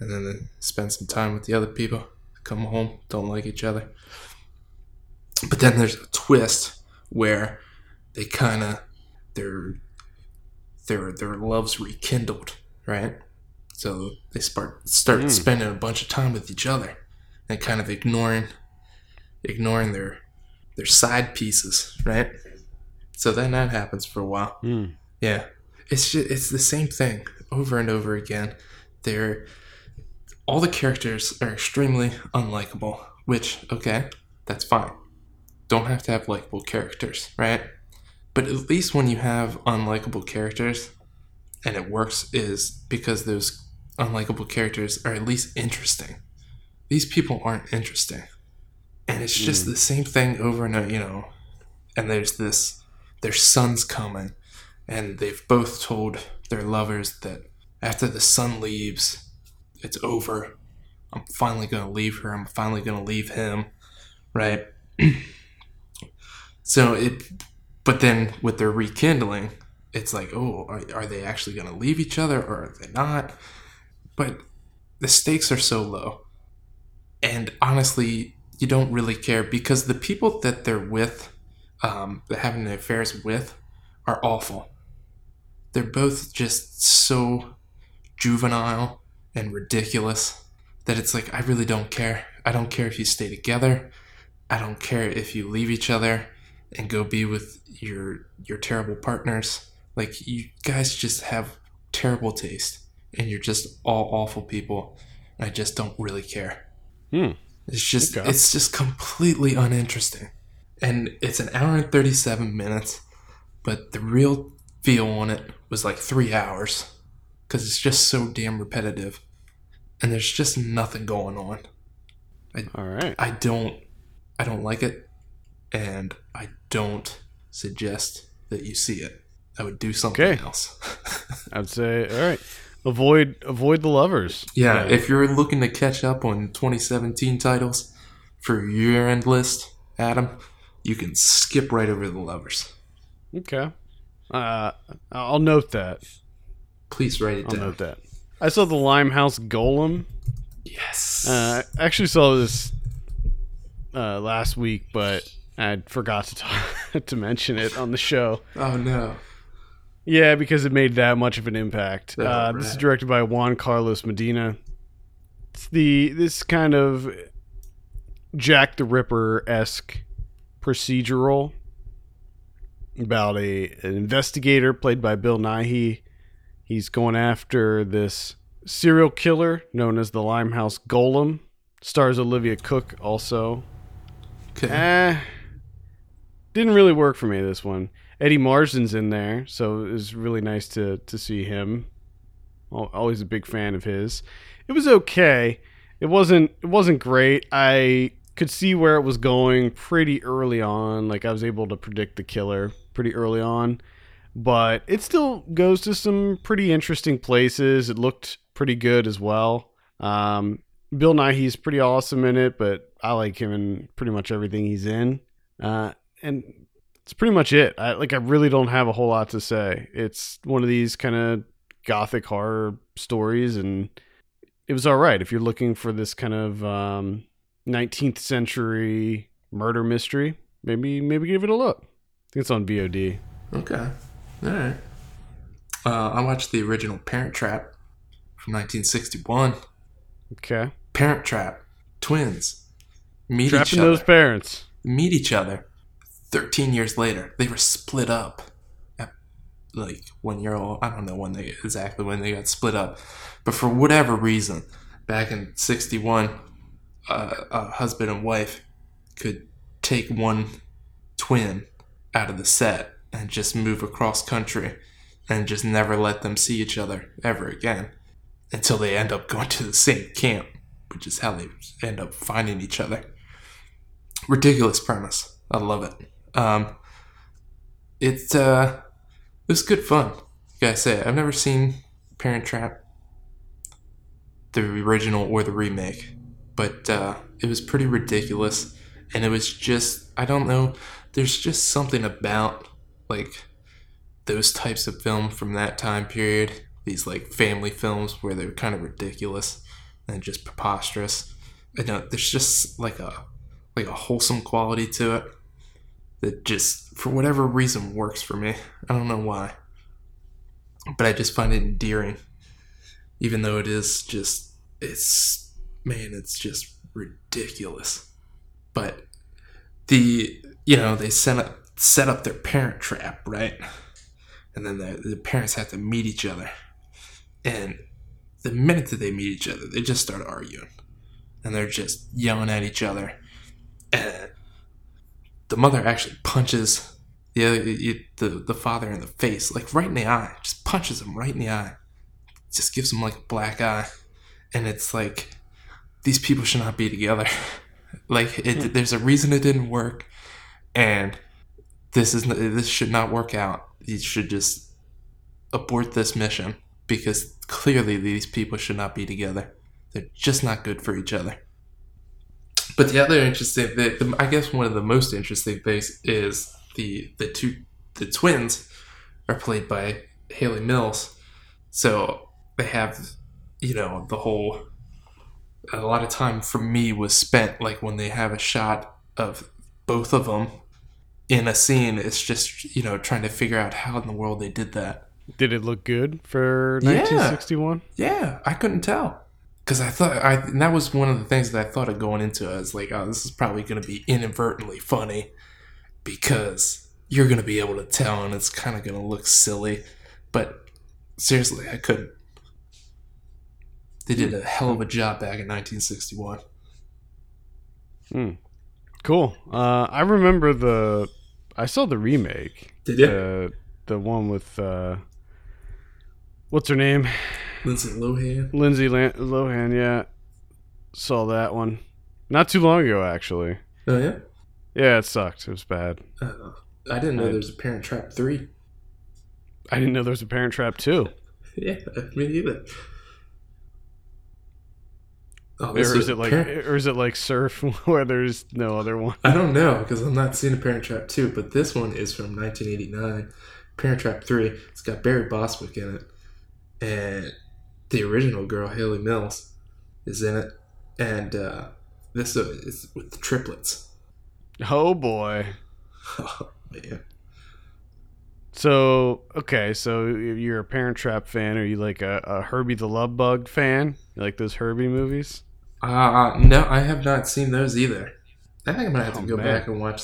and then they spend some time with the other people. Come home, don't like each other. But then there's a twist where they kind of their their their loves rekindled, right? So they start start Mm. spending a bunch of time with each other and kind of ignoring ignoring their their side pieces, right? So then that happens for a while. Hmm. Yeah, it's just, it's the same thing over and over again. They're all the characters are extremely unlikable, which okay, that's fine. Don't have to have likable characters, right? But at least when you have unlikable characters and it works is because those unlikable characters are at least interesting. These people aren't interesting. And it's just hmm. the same thing over and over, you know. And there's this their son's coming and they've both told their lovers that after the sun leaves, it's over. I'm finally gonna leave her. I'm finally gonna leave him, right? so it, but then with their rekindling, it's like, oh, are, are they actually gonna leave each other or are they not? But the stakes are so low, and honestly, you don't really care because the people that they're with, um, having the affairs with, are awful. They're both just so juvenile and ridiculous that it's like I really don't care. I don't care if you stay together. I don't care if you leave each other and go be with your your terrible partners. Like you guys just have terrible taste and you're just all awful people. I just don't really care. Hmm. It's just Okay. it's just completely uninteresting. And it's an hour and 37 minutes, but the real feel on it was like 3 hours cuz it's just so damn repetitive. And there's just nothing going on. All right. I don't I don't like it and I don't suggest that you see it. I would do something Okay. else. I'd say all right. Avoid avoid the lovers. yeah, Uh, if you're looking to catch up on 2017 titles for your year-end list, Adam, you can skip right over the lovers. okay. Uh, I'll note that. Please write it down. I'll down. note that. I saw the Limehouse Golem. Yes. Uh, I actually saw this uh, last week, but I forgot to talk, to mention it on the show. oh no. Yeah, because it made that much of an impact. Oh, uh, This is directed by Juan Carlos Medina. It's the this kind of Jack the Ripper esque procedural about a an investigator played by Bill Nighy. He's going after this serial killer known as the Limehouse Golem. Stars Olivia Cooke also. Okay. Eh, didn't really work for me this one. Eddie Marsan's in there, so it was really nice to to see him. Always a big fan of his. It was okay. It wasn't it wasn't great. I could see where it was going pretty early on. Like I was able to predict the killer pretty early on, but it still goes to some pretty interesting places. It looked pretty good as well. Um, Bill Nighy's pretty awesome in it, but I like him in pretty much everything he's in. Uh, and it's pretty much it. I like I really don't have a whole lot to say. It's one of these kind of gothic horror stories and it was all right if you're looking for this kind of um, 19th century murder mystery. Maybe maybe give it a look. Think it's on VOD. Okay. All right. Uh, I watched the original Parent Trap from 1961. Okay. Parent Trap. Twins. Meet each Trapping other. those parents. meet each other 13 years later. They were split up at like one year old. I don't know when they exactly when they got split up, but for whatever reason, back in 61, uh, a husband and wife could take one twin out of the set and just move across country and just never let them see each other ever again until they end up going to the same camp, which is how they end up finding each other ridiculous premise. I love it. Um, it's uh, it was good fun. Gotta say, I've never seen Parent Trap, the original or the remake, but uh, it was pretty ridiculous, and it was just I don't know. There's just something about like those types of films from that time period. These like family films where they're kind of ridiculous and just preposterous. I know there's just like a like a wholesome quality to it that just for whatever reason works for me. I don't know why. But I just find it endearing. Even though it is just it's man, it's just ridiculous. But the you know, they set up set up their parent trap, right? And then the, the parents have to meet each other. And the minute that they meet each other, they just start arguing. And they're just yelling at each other. And the mother actually punches the, the the father in the face, like right in the eye. Just punches him right in the eye. Just gives him like a black eye. And it's like these people should not be together. like it, hmm. there's a reason it didn't work, and this is this should not work out. You should just abort this mission because clearly these people should not be together. They're just not good for each other. But the other interesting, the, the, I guess one of the most interesting things is the the two the twins are played by Hayley Mills, so they have you know the whole. A lot of time for me was spent like when they have a shot of both of them in a scene. It's just you know trying to figure out how in the world they did that. Did it look good for 1961? Yeah, I couldn't tell because I thought I and that was one of the things that I thought of going into it. I was like, oh, this is probably going to be inadvertently funny because you're going to be able to tell, and it's kind of going to look silly. But seriously, I couldn't. They did a hell of a job back in 1961. Hmm. Cool. Uh, I remember the. I saw the remake. Did you? The the one with uh, what's her name? Lindsay Lohan. Lindsay Lan- Lohan. Yeah, saw that one. Not too long ago, actually. Oh yeah. Yeah, it sucked. It was bad. Uh, I didn't know there was a Parent Trap three. I didn't know there was a Parent Trap two. Yeah, me neither. Oh, Or is it like, Parent- or is it like Surf, where there's no other one? I don't know because I'm not seeing a Parent Trap 2, but this one is from 1989. Parent Trap 3. It's got Barry Bostwick in it, and the original girl Hayley Mills is in it, and uh, this is with the triplets. Oh boy. Oh man, So okay, so you're a Parent Trap fan. Are you like a, a Herbie the Love Bug fan? You like those Herbie movies? uh, no, I have not seen those either. I think I'm gonna have Oh, to go man. back and watch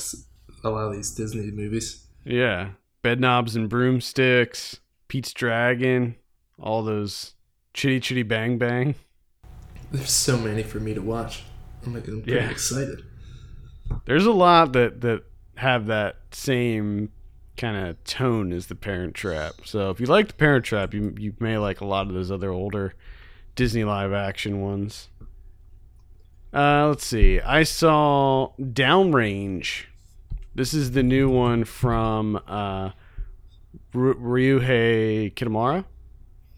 a lot of these Disney movies. Yeah, Bedknobs and Broomsticks, Pete's Dragon, all those Chitty Chitty Bang Bang. There's so many for me to watch. I'm, like, I'm pretty Yeah. excited. There's a lot that that have that same kind of tone is the Parent Trap. So if you like the Parent Trap, you you may like a lot of those other older Disney live action ones. Uh, let's see. I saw Downrange. This is the new one from uh, Ry- Ryuhei Kitamura.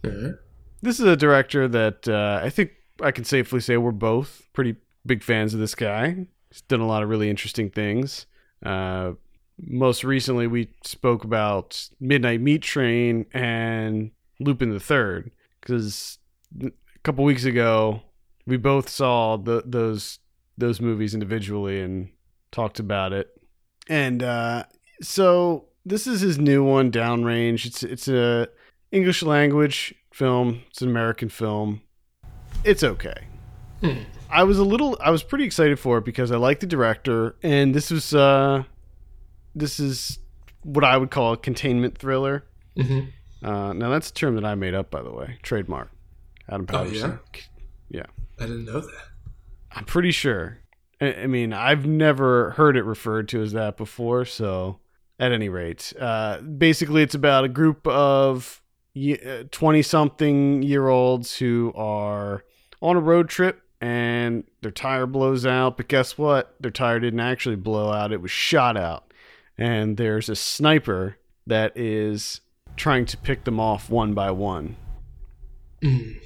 Alright. This is a director that uh, I think I can safely say we're both pretty big fans of this guy. He's done a lot of really interesting things. Uh, most recently, we spoke about Midnight Meat Train and Lupin the Third because a couple weeks ago we both saw the, those those movies individually and talked about it. And uh, so this is his new one, Downrange. It's it's a English language film. It's an American film. It's okay. Hmm. I was a little I was pretty excited for it because I like the director and this was uh this is what I would call a containment thriller. Mm-hmm. Uh, now that's a term that I made up by the way. Trademark. Adam Oh, yeah? yeah, I didn't know that. I'm pretty sure. I, I mean, I've never heard it referred to as that before. So, at any rate, uh, basically, it's about a group of twenty-something year olds who are on a road trip and their tire blows out. But guess what? Their tire didn't actually blow out; it was shot out. And there's a sniper that is trying to pick them off one by one. Mm.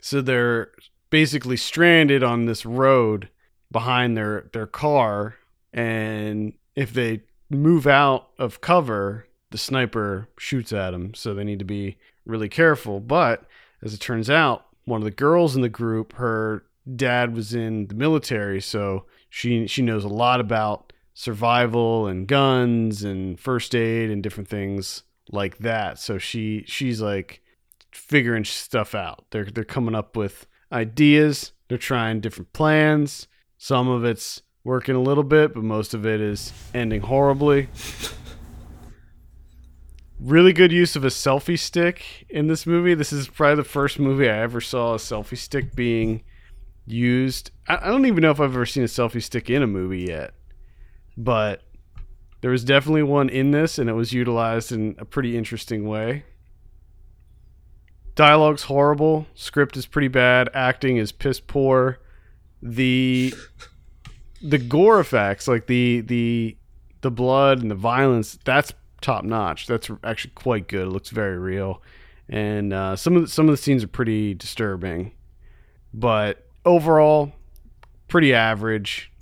So they're basically stranded on this road behind their their car and if they move out of cover, the sniper shoots at them, so they need to be really careful. But as it turns out, one of the girls in the group, her dad was in the military, so she she knows a lot about survival and guns and first aid and different things like that. So she she's like figuring stuff out. They're they're coming up with ideas. They're trying different plans. Some of it's working a little bit, but most of it is ending horribly. really good use of a selfie stick in this movie. This is probably the first movie I ever saw a selfie stick being used. I, I don't even know if I've ever seen a selfie stick in a movie yet, but there was definitely one in this, and it was utilized in a pretty interesting way. Dialogue's horrible. Script is pretty bad. Acting is piss poor. The the gore effects, like the the the blood and the violence, that's top notch. That's actually quite good. It looks very real, and uh, some of the, some of the scenes are pretty disturbing, but overall, pretty average.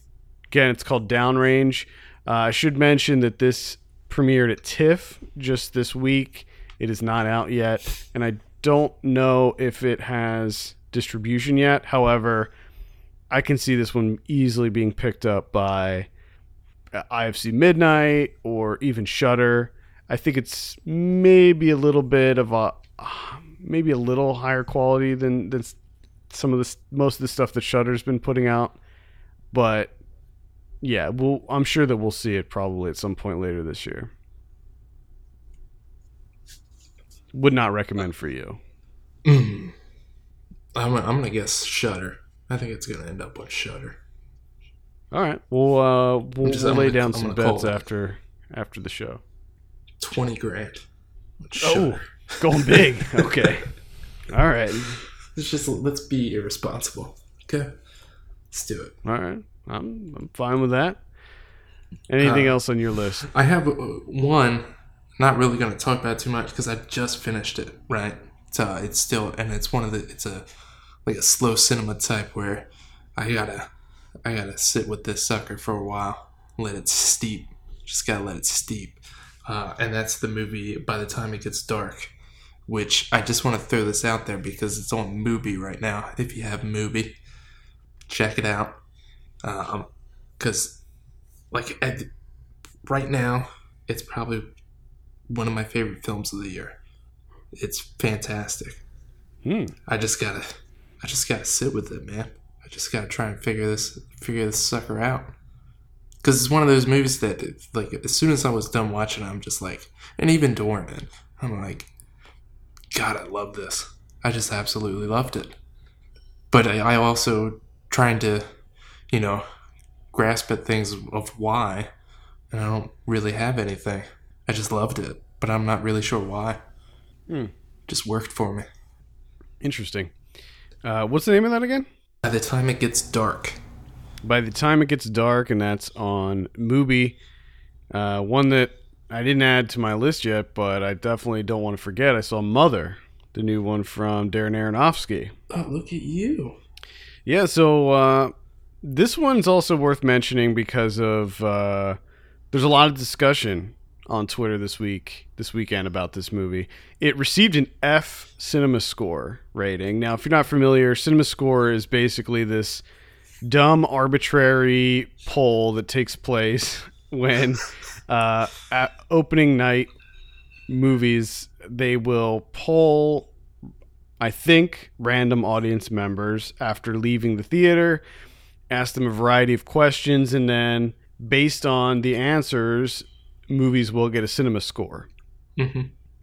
Again, it's called Downrange. Uh, I should mention that this premiered at TIFF just this week. It is not out yet, and I don't know if it has distribution yet. However, I can see this one easily being picked up by IFC Midnight or even Shudder. I think it's maybe a little bit of a maybe a little higher quality than than some of the most of the stuff that Shudder's been putting out, but yeah, we'll, I'm sure that we'll see it probably at some point later this year. Would not recommend for you. Mm. I'm, I'm gonna guess Shudder. I think it's gonna end up on Shudder. All right, we'll uh, we'll, just- we'll lay gonna- down I'm some bets after after the show. Twenty grand. Oh, going big. okay. All right. Let's just let's be irresponsible. Okay, let's do it. All right. I'm I'm fine with that. Anything Uh, else on your list? I have uh, one. Not really going to talk about too much because I just finished it. Right, so it's still and it's one of the it's a like a slow cinema type where I gotta I gotta sit with this sucker for a while, let it steep. Just gotta let it steep, uh, and that's the movie. By the time it gets dark, which I just want to throw this out there because it's on Mubi right now. If you have Mubi, check it out. Um, because like at, right now, it's probably one of my favorite films of the year. It's fantastic. Hmm. I just gotta, I just gotta sit with it, man. I just gotta try and figure this, figure this sucker out. Because it's one of those movies that, like, as soon as I was done watching, I'm just like, and even during it, I'm like, God, I love this. I just absolutely loved it. But I, I also trying to, you know, grasp at things of why, and I don't really have anything. I just loved it, but I'm not really sure why. Hmm. Just worked for me. Interesting. Uh, what's the name of that again? By the time it gets dark, By the time it gets dark, and that's on Mubi. Uh, one that I didn't add to my list yet, but I definitely don't want to forget. I saw Mother, the new one from Darren Aronofsky. oh look at you. Yeah, so uh, this one's also worth mentioning because of uh, there's a lot of discussion on Twitter this week, this weekend about this movie. It received an F Cinema Score rating. Now, if you're not familiar, Cinema Score is basically this dumb, arbitrary poll that takes place when uh, at opening night movies they will poll I think, random audience members after leaving the theater, ask them a variety of questions, and then based on the answers, movies will get a cinema score. Mm-hmm.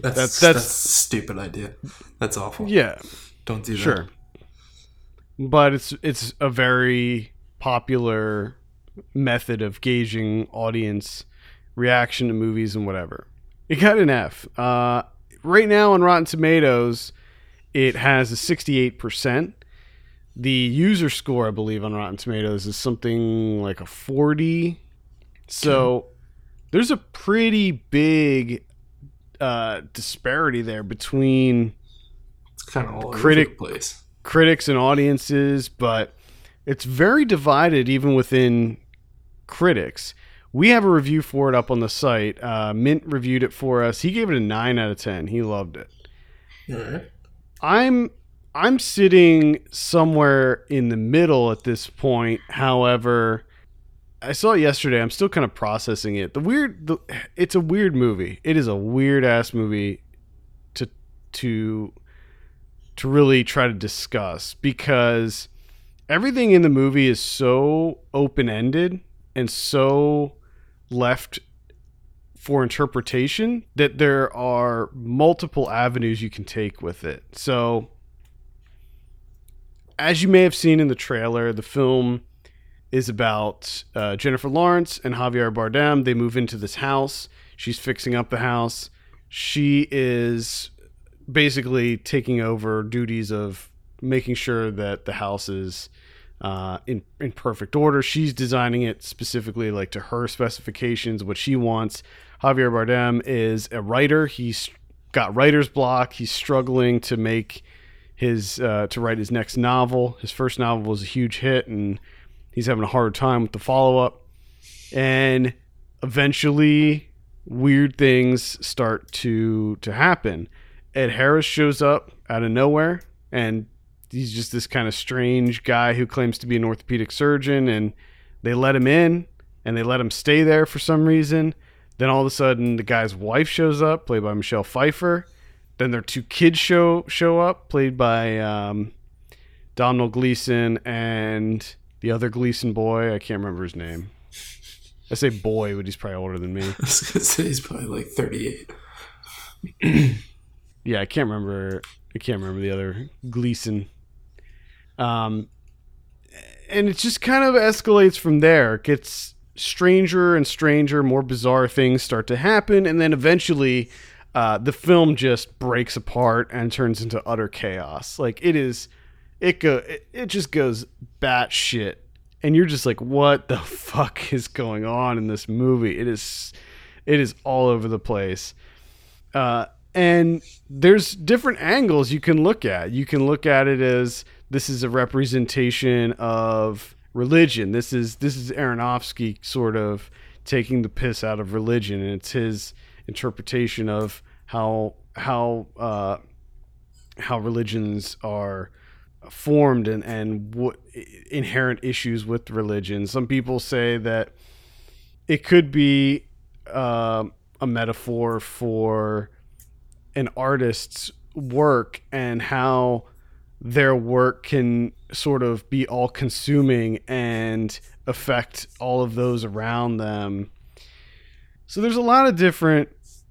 That's, That's- that's that's- a stupid idea. That's awful. Yeah, Don't do that. sure. But it's it's a very popular method of gauging audience reaction to movies and whatever. It got an F. Uh, right now on Rotten Tomatoes, it has a 68%. The user score, I believe, on Rotten Tomatoes is something like a 40. So there's a pretty big uh, disparity there between kind of critic- place. critics and audiences, but it's very divided even within critics. We have a review for it up on the site. Uh, Mint reviewed it for us. He gave it a nine out of ten. He loved it. All right. I'm I'm sitting somewhere in the middle at this point. However, I saw it yesterday. I'm still kind of processing it. The weird the, it's a weird movie. It is a weird ass movie to to to really try to discuss because everything in the movie is so open-ended and so left for interpretation that there are multiple avenues you can take with it. So, as you may have seen in the trailer, the film is about uh, Jennifer Lawrence and Javier Bardem. They move into this house. She's fixing up the house. She is basically taking over duties of making sure that the house is uh, in in perfect order. She's designing it specifically like to her specifications, what she wants. Javier Bardem is a writer. He's got writer's block. He's struggling to make his uh, to write his next novel. His first novel was a huge hit, and he's having a hard time with the follow up. And eventually, weird things start to to happen. Ed Harris shows up out of nowhere, and he's just this kind of strange guy who claims to be an orthopedic surgeon, and they let him in, and they let him stay there for some reason. Then all of a sudden, the guy's wife shows up, played by Michelle Pfeiffer. Then their two kids show show up, played by um, Donald Gleeson and the other Gleeson boy. I can't remember his name. I say boy, but he's probably older than me. I was gonna say he's probably like 38. Yeah, I can't remember. I can't remember the other Gleeson. Um, and it just kind of escalates from there. It gets stranger and stranger. More bizarre things start to happen, and then eventually, uh, the film just breaks apart and turns into utter chaos. Like it is, it go, it, it just goes batshit, and you're just like, what the fuck is going on in this movie? It is, it is all over the place. Uh, and there's different angles you can look at. You can look at it as this is a representation of religion. This is this is Aronofsky sort of taking the piss out of religion, and it's his interpretation of how how uh, how religions are formed and and what inherent issues with religion. Some people say that it could be uh, a metaphor for an artist's work and how their work can sort of be all consuming and affect all of those around them. So there's a lot of different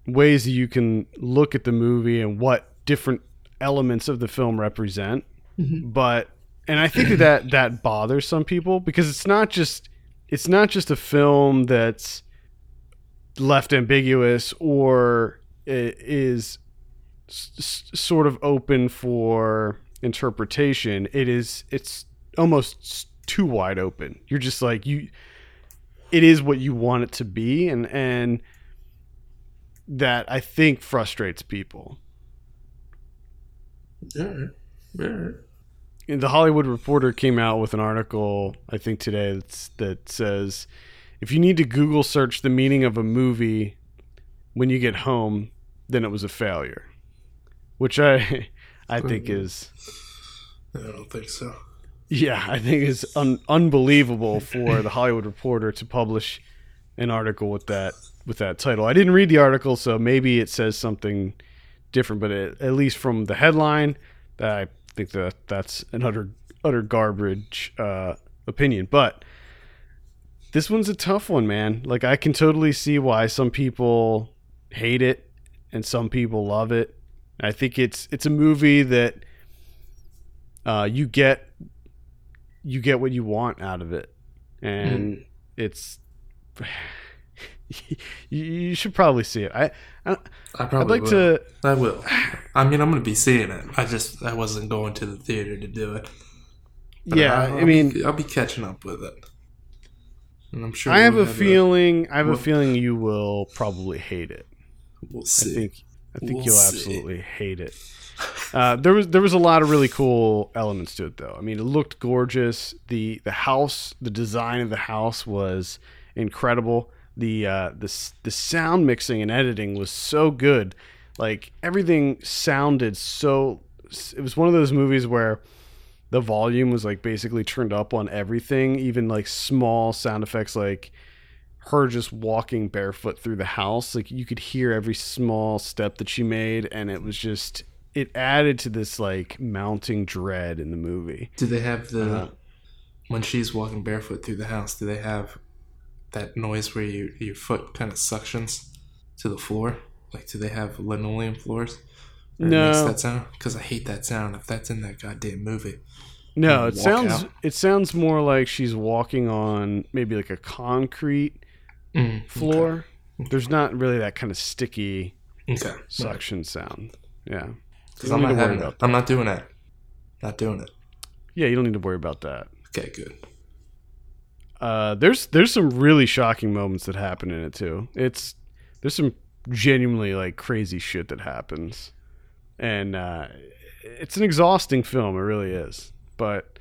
ways that you can look at the movie and what different elements of the film represent. Mm-hmm. But and I think that, that that bothers some people because it's not just it's not just a film that's left ambiguous or is s- sort of open for interpretation. It is it's almost too wide open. You're just like you it is what you want it to be. And and that i think frustrates people All right. All right. And the Hollywood Reporter came out with an article, I think today, that's, that says if you need to Google search the meaning of a movie when you get home, then it was a failure, which I I think hmm. is I don't think so. yeah I think is un- unbelievable for the Hollywood Reporter to publish an article with that with that title. I didn't read the article, so maybe it says something different, but it, at least from the headline, I think that that's an utter utter garbage uh, opinion. But this one's a tough one, man. Like I can totally see why some people hate it and some people love it. I think it's it's a movie that uh, you get you get what you want out of it, and it's you, should probably see it. I, I I I'd probably like will. to. I will. I mean, I'm going to be seeing it. I just I wasn't going to the theater to do it. But Yeah, I'll I mean, be, I'll be catching up with it, and I'm sure I have a feeling. I have a feeling you will probably hate it. we'll I see. think. I think We'll you'll see. absolutely hate it. Uh, there was there was a lot of really cool elements to it, though. I mean, it looked gorgeous. the The house, the design of the house was incredible. The uh, the the sound mixing and editing was so good. Like everything sounded so. It was one of those movies where the volume was like basically turned up on everything, even like small sound effects, like her just walking barefoot through the house. Like you could hear every small step that she made, and it was just it added to this like mounting dread in the movie. Do they have the Uh, when she's walking barefoot through the house? Do they have that noise where you, your foot kind of suctions to the floor? Like, do they have linoleum floors? Or No. makes that sound because I hate that sound. If that's in that goddamn movie, No, it sounds out. it sounds more like she's walking on maybe like a concrete mm, floor. There's not really that kind of sticky Okay, suction sound. Yeah. because I'm not need to worry having. I'm not doing that. Not doing it. Yeah, you don't need to worry about that. Okay, good. Uh, there's there's some really shocking moments that happen in it too. It's there's some genuinely like crazy shit that happens, and uh, it's an exhausting film. It really is. But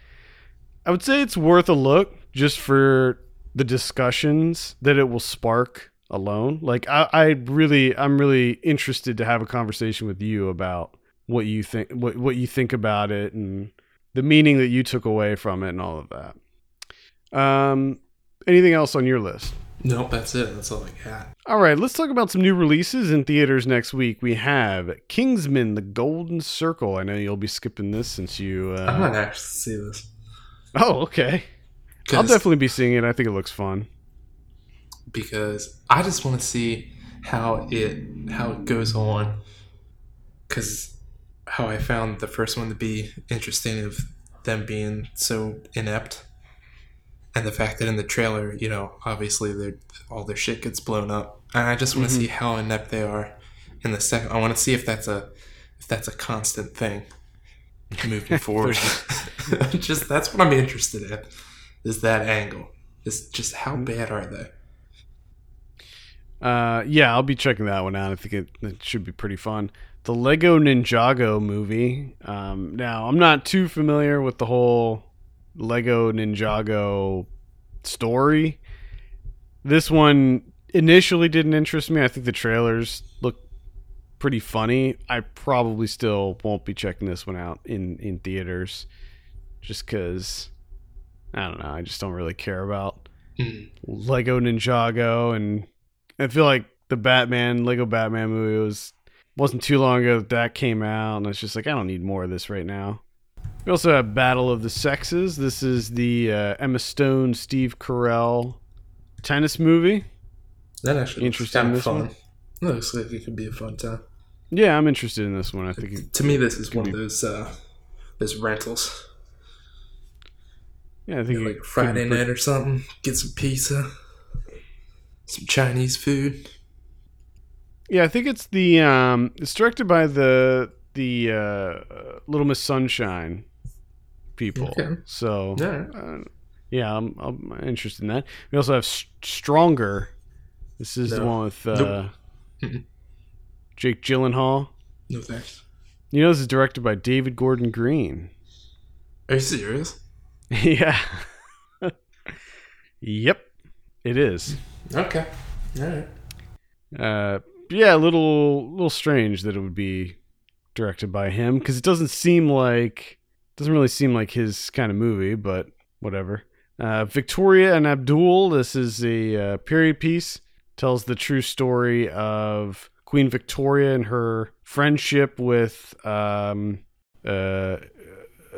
I would say it's worth a look just for the discussions that it will spark alone. Like I, I really I'm really interested to have a conversation with you about what you think what what you think about it and the meaning that you took away from it and all of that. Um, anything else on your list? Nope, that's it. That's all I got. All right, let's talk about some new releases in theaters next week. We have Kingsman: The Golden Circle. I know you'll be skipping this since you. I'm Uh... not actually see this. Oh, okay. I'll definitely be seeing it. I think it looks fun. because I just want to see how it how it goes on. Because how I found the first one to be interesting of them being so inept, and the fact that in the trailer, you know, obviously all their shit gets blown up, and I just want to Mhm. see how inept they are in the second. I want to see if that's a if that's a constant thing moving forward. just that's what I'm interested in. Is that angle? Is just how bad are they? Uh, yeah, I'll be checking that one out. I think it, it should be pretty fun. The Lego Ninjago movie. Um, now, I'm not too familiar with the whole Lego Ninjago story. This one initially didn't interest me. I think the trailers look pretty funny. I probably still won't be checking this one out in, in theaters just because, I don't know, I just don't really care about Mm. Lego Ninjago, and I feel like the Batman Lego Batman movie was wasn't too long ago that that came out, and it's just like I don't need more of this right now. We also have Battle of the Sexes. This is the uh, Emma Stone, Steve Carell tennis movie. That actually interesting. Kind this of fun. one? It looks like it could be a fun time. Yeah, I'm interested in this one. I think it, To me, this is one be- of those uh, those rentals. yeah, I think like Friday pretty- night or something. Get some pizza, some Chinese food. Yeah, I think it's the um, it's directed by the the uh, Little Miss Sunshine people. Okay. So Yeah. uh, yeah, I'm, I'm interested in that. We also have Stronger. This is the one with uh, Nope. Jake Gyllenhaal. No thanks. You know, this is directed by David Gordon Green. Are you serious? yeah. yep, it is. Okay. All right. Uh, yeah, a little little strange that it would be directed by him because it doesn't seem like doesn't really seem like his kind of movie, but whatever. Uh, Victoria and Abdul. This is a uh, period piece. Tells the true story of Queen Victoria and her friendship with um uh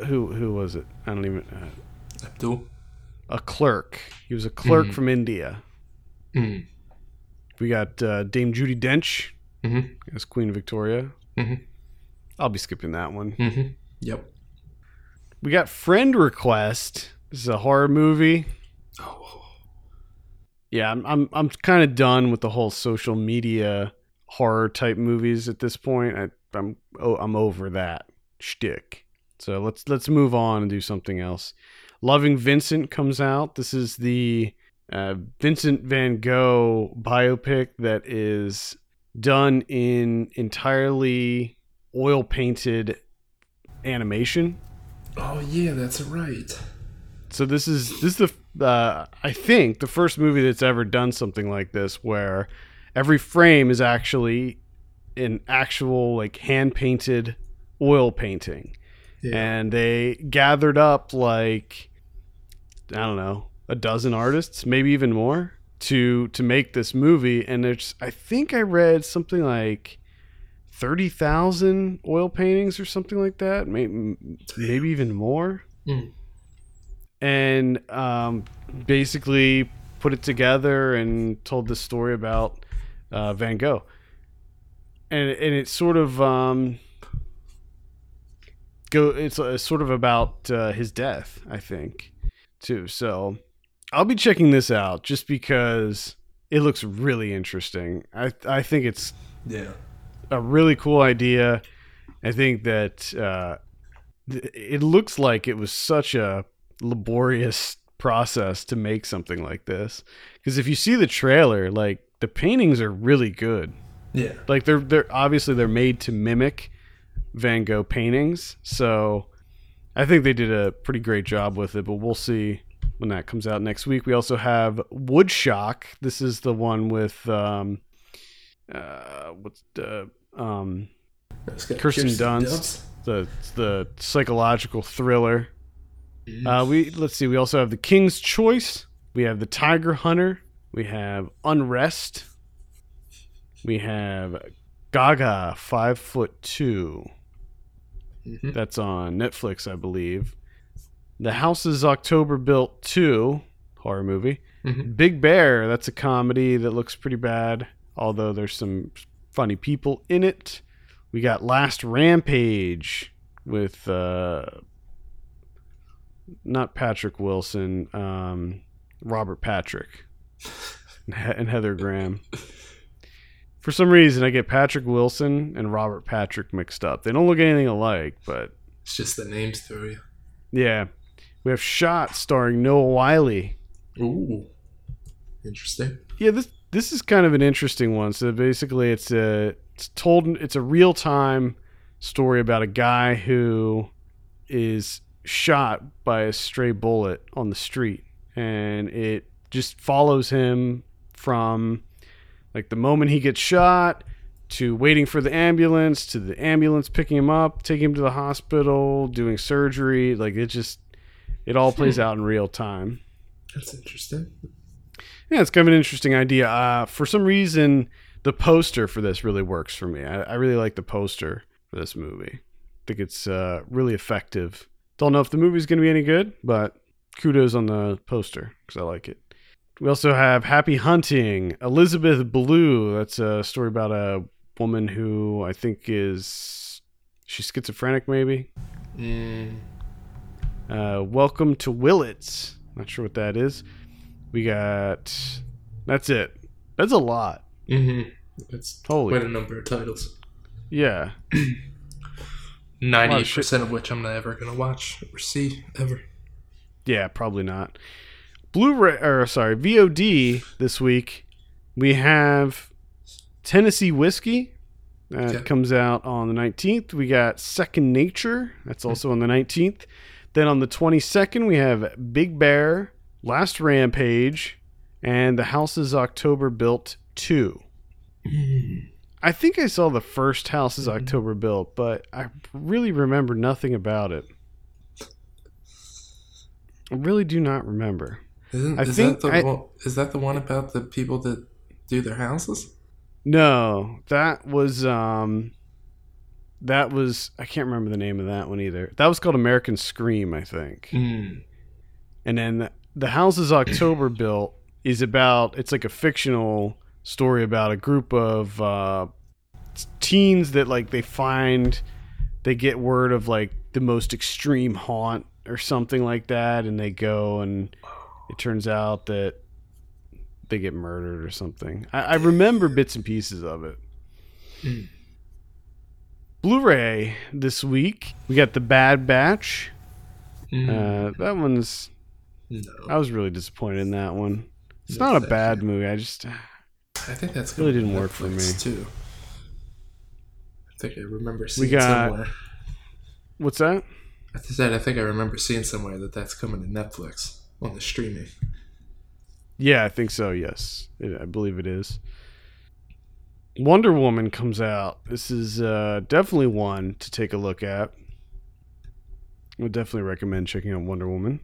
who who was it? I don't even uh, Abdul. a clerk. He was a clerk Mhm. from India. Mm. We got uh, Dame Judi Dench Mhm. as Queen Victoria. Mhm. I'll be skipping that one. Mhm. Yep. We got Friend Request. This is a horror movie. Oh. Yeah, I'm I'm I'm kind of done with the whole social media horror type movies at this point. I, I'm oh, I'm over that shtick. So let's let's move on and do something else. Loving Vincent comes out. This is the uh, Vincent Van Gogh biopic that is done in entirely oil painted animation. Oh yeah, that's right. So this is this is the uh, I think the first movie that's ever done something like this, where every frame is actually an actual like hand painted oil painting, Yeah. and they gathered up like I don't know a dozen artists, maybe even more, to to make this movie. And there's I think I read something like thirty thousand oil paintings or something like that, maybe maybe even more Mm. and um, basically put it together and told this story about uh, Van Gogh. And and it's sort of um, go. It's uh, sort of about uh, his death, I think, too. So I'll be checking this out just because it looks really interesting. I I think it's Yeah. A really cool idea. I think that uh, th- it looks like it was such a laborious process to make something like this. Because if you see the trailer, like the paintings are really good. Yeah. Like they're they're obviously they're made to mimic Van Gogh paintings. So I think they did a pretty great job with it. But we'll see when that comes out next week. We also have Woodshock. This is the one with um, uh, what's the um, Kirsten Dunst. the the psychological thriller. Uh, we let's see. We also have the King's Choice. We have the Tiger Hunter. We have Unrest. We have Gaga Five Foot Two. Mhm. That's on Netflix, I believe. The Houses October Built Two horror movie. Mhm. Big Bear. That's a comedy that looks pretty bad, although there's some funny people in it. We got Last Rampage with uh, not Patrick Wilson, um, Robert Patrick, and Heather Graham. For some reason, I get Patrick Wilson and Robert Patrick mixed up. They don't look anything alike, but It's just the names throw you. yeah. We have Shot starring Noah Wyle. Ooh. Interesting. Yeah, this this is kind of an interesting one. So basically, it's a it's told it's a real time story about a guy who is shot by a stray bullet on the street, and it just follows him from like the moment he gets shot to waiting for the ambulance to the ambulance picking him up, taking him to the hospital, doing surgery. Like it just it all hmm. plays out in real time. That's interesting. Yeah, it's kind of an interesting idea. Uh, for some reason, the poster for this really works for me. I, I really like the poster for this movie. I think it's uh, really effective. Don't know if the movie's going to be any good, but kudos on the poster because I like it. We also have Happy Hunting, Elizabeth Blue. That's a story about a woman who I think is she's schizophrenic, maybe. Mm. Uh, Welcome to Willits. Not sure what that is. We got. That's it. That's a lot. Mm-hmm. It's Holy. quite a number of titles. Yeah. Ninety percent of which I'm never gonna watch or see ever. Yeah, probably not. Blu-ray or sorry, VOD this week. We have Tennessee Whiskey. That Okay. comes out on the 19th. We got Second Nature. That's also on the 19th. Then on the 22nd, we have Big Bear, Last Rampage, and The Houses October Built 2. I think I saw the first Houses October Built, but I really remember nothing about it. I really do not remember. Isn't I is think that the I- one, is that the one about the people that do their houses? No, that was um that was I can't remember the name of that one either. That was called American Scream, I think. Mm. And then the, Houses October Built is about it's like a fictional story about a group of uh teens that like they find they get word of like the most extreme haunt or something like that and they go and it turns out that they get murdered or something. I, I remember bits and pieces of it. Mm. Blu-ray this week. We got the Bad Batch. Mm. Uh, that one's. No, I was really disappointed in that one. It's No, not a bad movie. I just I think that's really didn't work for me. too. I think I remember seeing got- somewhere. What's that? I said I think I remember seeing somewhere that that's coming to Netflix on the streaming. Yeah, I think so. Yes, I believe it is. Wonder Woman comes out. This is uh, definitely one to take a look at. I would definitely recommend checking out Wonder Woman.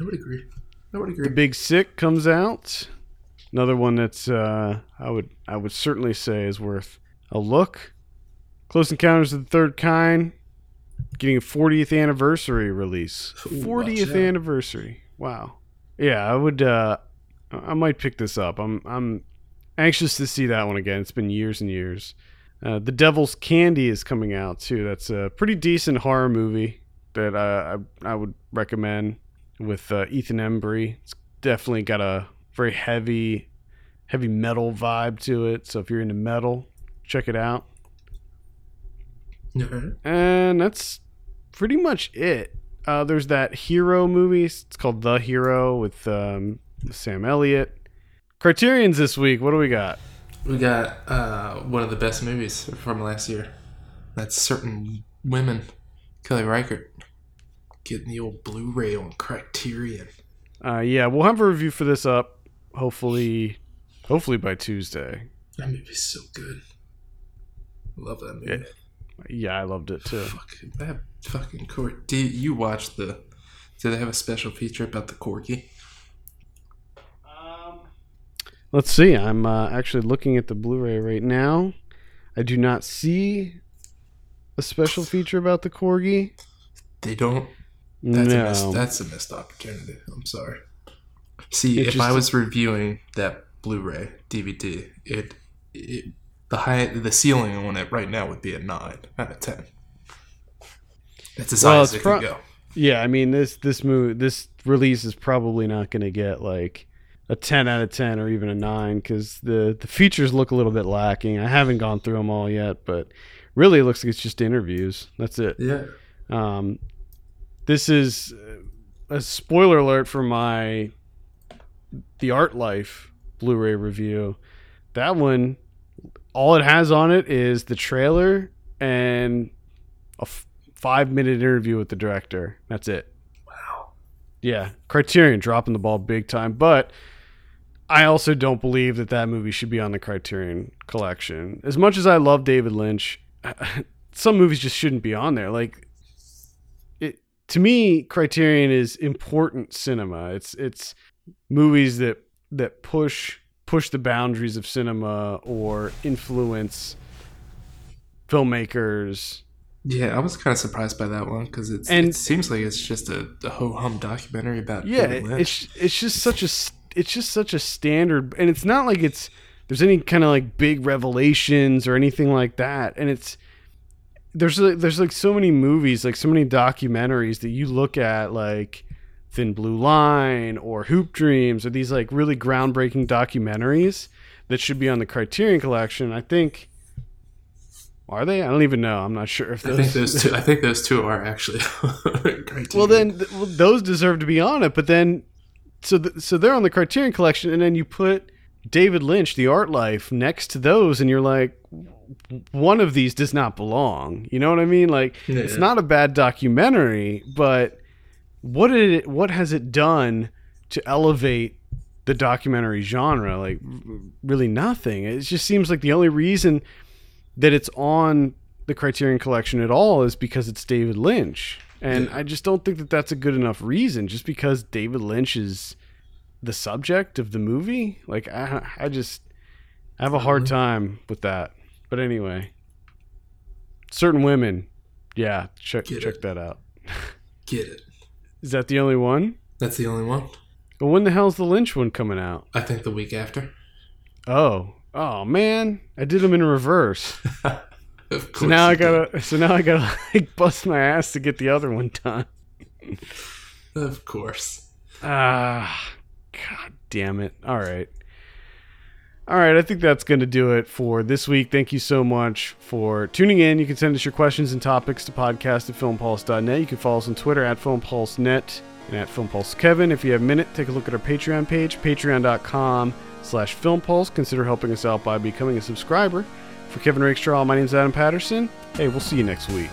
I would agree. I would agree. The. Big Sick comes out. Another one that's uh, I would I would certainly say is worth a look. Close Encounters of the Third Kind getting a 40th anniversary release. Ooh, 40th anniversary. Wow. Yeah, I would uh I might pick this up. I'm I'm anxious to see that one again. It's been years and years. Uh, the Devil's Candy is coming out too. That's a pretty decent horror movie that uh, I I would recommend with uh, Ethan Embry. It's definitely got a very heavy heavy metal vibe to it. So if you're into metal, check it out. Alright. And that's pretty much it. Uh, there's that Hero movie. It's called The Hero with um, Sam Elliott. Criterion's this week. What do we got? We got uh, one of the best movies from last year. That's Certain Women. Kelly Reichardt. Getting the old Blu-ray on Criterion. Uh, yeah, we'll have a review for this up. Hopefully, hopefully by Tuesday. That movie's so good. Love that movie. Yeah, I loved it too. Fuck that fucking court. Did you watch the? Did they have a special feature about the corgi? Let's see. I'm uh, actually looking at the Blu-ray right now. I do not see a special feature about the corgi. They don't. That's a no. missed, that's a missed opportunity. I'm sorry. See, if I was reviewing that Blu-ray DVD, it, it the high the ceiling on it right now would be a nine out of ten. That's as Well, high as it can pro- go. Yeah, I mean this this movie this release is probably not going to get like a 10 out of 10 or even a 9 cuz the the features look a little bit lacking. I haven't gone through them all yet, but really it looks like it's just interviews. That's it. Yeah. Um this is a spoiler alert for my the Art Life Blu-ray review. That one all it has on it is the trailer and a f- 5-minute interview with the director. That's it. Wow. Yeah, Criterion dropping the ball big time, but I also don't believe that that movie should be on the Criterion collection. As much as I love David Lynch, some movies just shouldn't be on there. Like to me, Criterion is important cinema. It's it's movies that that push push the boundaries of cinema or influence filmmakers Yeah, I was kind of surprised by that one because it seems like it's just a, a ho hum documentary about yeah it's it's just such a it's just such a standard and it's not like it's there's any kind of like big revelations or anything like that and it's there's like, there's like so many movies like so many documentaries that you look at like thin blue line or hoop dreams or these like really groundbreaking documentaries that should be on the criterion collection i think are they i don't even know i'm not sure if I those think those two. I think those two are actually well, then th- well, those deserve to be on it. But then, so th- so they're on the Criterion Collection, and then you put David Lynch, The Art Life, next to those, and you're like, one of these does not belong. You know what I mean? Like, it's not a bad documentary, but what did it? What has it done to elevate the documentary genre? Like, really nothing. It just seems like the only reason that it's on the Criterion Collection at all is because it's David Lynch. And Yeah. I just don't think that that's a good enough reason. Just because David Lynch is the subject of the movie, like I, I just I have a hard mm-hmm. time with that. But anyway, certain women, yeah, check Get check it. that out. Get it. Is that the only one? That's the only one. Well, when the hell's the Lynch one coming out? I think the week after. Oh, oh man, I did them in reverse. Of course. So now I you did. gotta, so now I gotta like bust my ass to get the other one done. Of course. Ah, god damn it! All right, all right. I think that's gonna do it for this week. Thank you so much for tuning in. You can send us your questions and topics to podcast at filmpulse.net. You can follow us on Twitter at filmpulsenet and at filmpulsekevin. If you have a minute, take a look at our Patreon page, patreon.com slash filmpulse. Consider helping us out by becoming a subscriber For Kevin Rakestraw, my name's Adam Patterson. Hey, we'll see you next week.